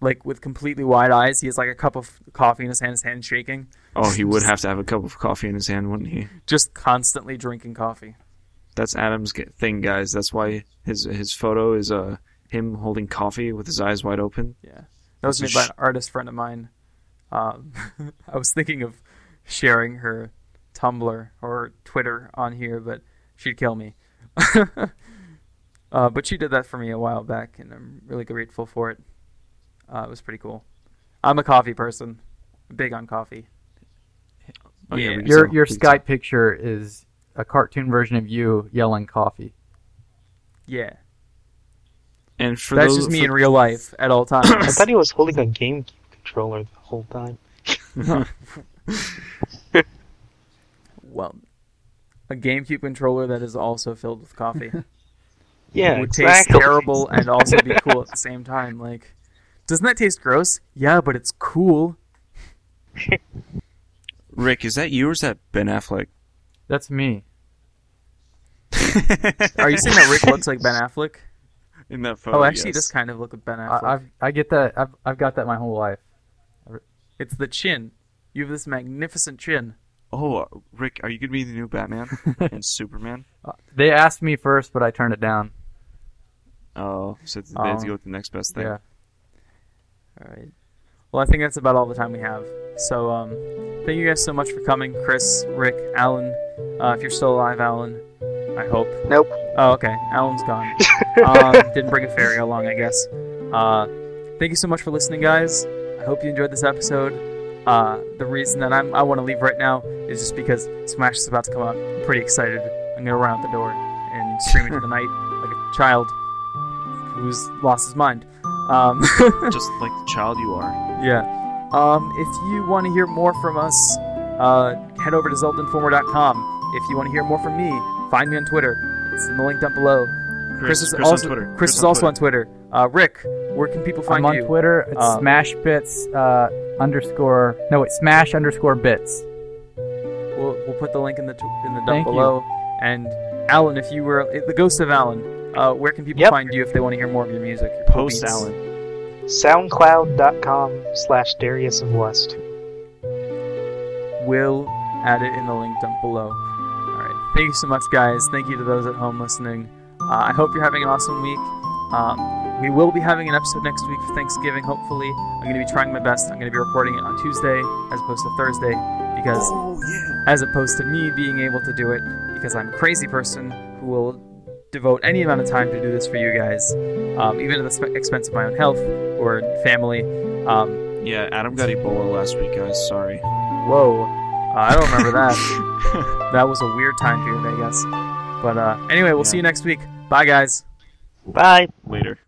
like with completely wide eyes. He has like a cup of coffee in his hand, his hand shaking, Oh, he would have to have a cup of coffee in his hand, wouldn't he? just constantly drinking coffee. That's Adam's thing, guys. That's why his his photo is uh him holding coffee with his eyes wide open. Yeah, that was made by an artist friend of mine. Um, I was thinking of sharing her Tumblr or Twitter on here, but she'd kill me. uh, but she did that for me a while back, and I'm really grateful for it. Uh, it was pretty cool. I'm a coffee person, big on coffee. Oh, yeah, Yeah. Your tell. your We can tell. Skype picture is a cartoon version of you yelling coffee. Yeah, And for that's those, just me for- in real life at all times. I thought he was holding a GameCube controller the whole time. well, a GameCube controller that is also filled with coffee. Yeah, would exactly. taste terrible and also be cool at the same time. Like, doesn't that taste gross? Yeah, but it's cool. Rick, is that you or is that Ben Affleck? That's me. Are you saying that Rick looks like Ben Affleck? in that oh, photo? Oh, actually, he yes. does kind of look like Ben Affleck. I, I've I get that. I've I've got that my whole life. It's the chin. You have this magnificent chin. Oh, uh, Rick, are you gonna be the new Batman and Superman? They asked me first, but I turned it down. Oh, so they had to Oh. go with the next best thing. Yeah. All right. Well, I think that's about all the time we have. So, um, thank you guys so much for coming, Chris, Rick, Allan. Uh, if you're still alive, Allan, I hope. Nope. Oh, okay. Allan's gone. um, didn't bring a fairy along, I guess. Uh, thank you so much for listening, guys. I hope you enjoyed this episode. Uh, the reason that I'm, I want to leave right now is just because Smash is about to come out. I'm pretty excited. I'm gonna run out the door and scream into the night like a child who's lost his mind. Um, Just like the child you are. yeah. Um, if you want to hear more from us, uh, head over to ZeldaInformer.com. If you want to hear more from me, find me on Twitter. It's in the link down below. Chris, is Chris also on Twitter. Chris, is also on Twitter. Uh, Rick, where can people find you? I'm on you? Twitter. It's Um, smashbits uh, underscore no wait smash underscore bits. We'll, we'll put the link in the tw- in the dump Thank you. below. And Allan, if you were the ghost of Allan, uh, where can people Yep. find you if they want to hear more of your music? your cool Post beats? Allan. Soundcloud.com slash Darius of West. We'll add it in the link dump below. All right. Thank you so much, guys. Thank you to those at home listening. Uh, I hope you're having an awesome week. Um, we will be having an episode next week for Thanksgiving, hopefully. I'm going to be trying my best. I'm going to be recording it on Tuesday as opposed to Thursday because, Oh yeah. as opposed to me being able to do it because I'm a crazy person who will devote any amount of time to do this for you guys, um, even at the sp- expense of my own health or family. Um, Yeah, Adam got Ebola last week, guys. Sorry. whoa. Uh, I don't remember that. that was a weird time period, I guess. But uh, anyway, we'll Yeah. see you next week. Bye, guys. Bye. Later.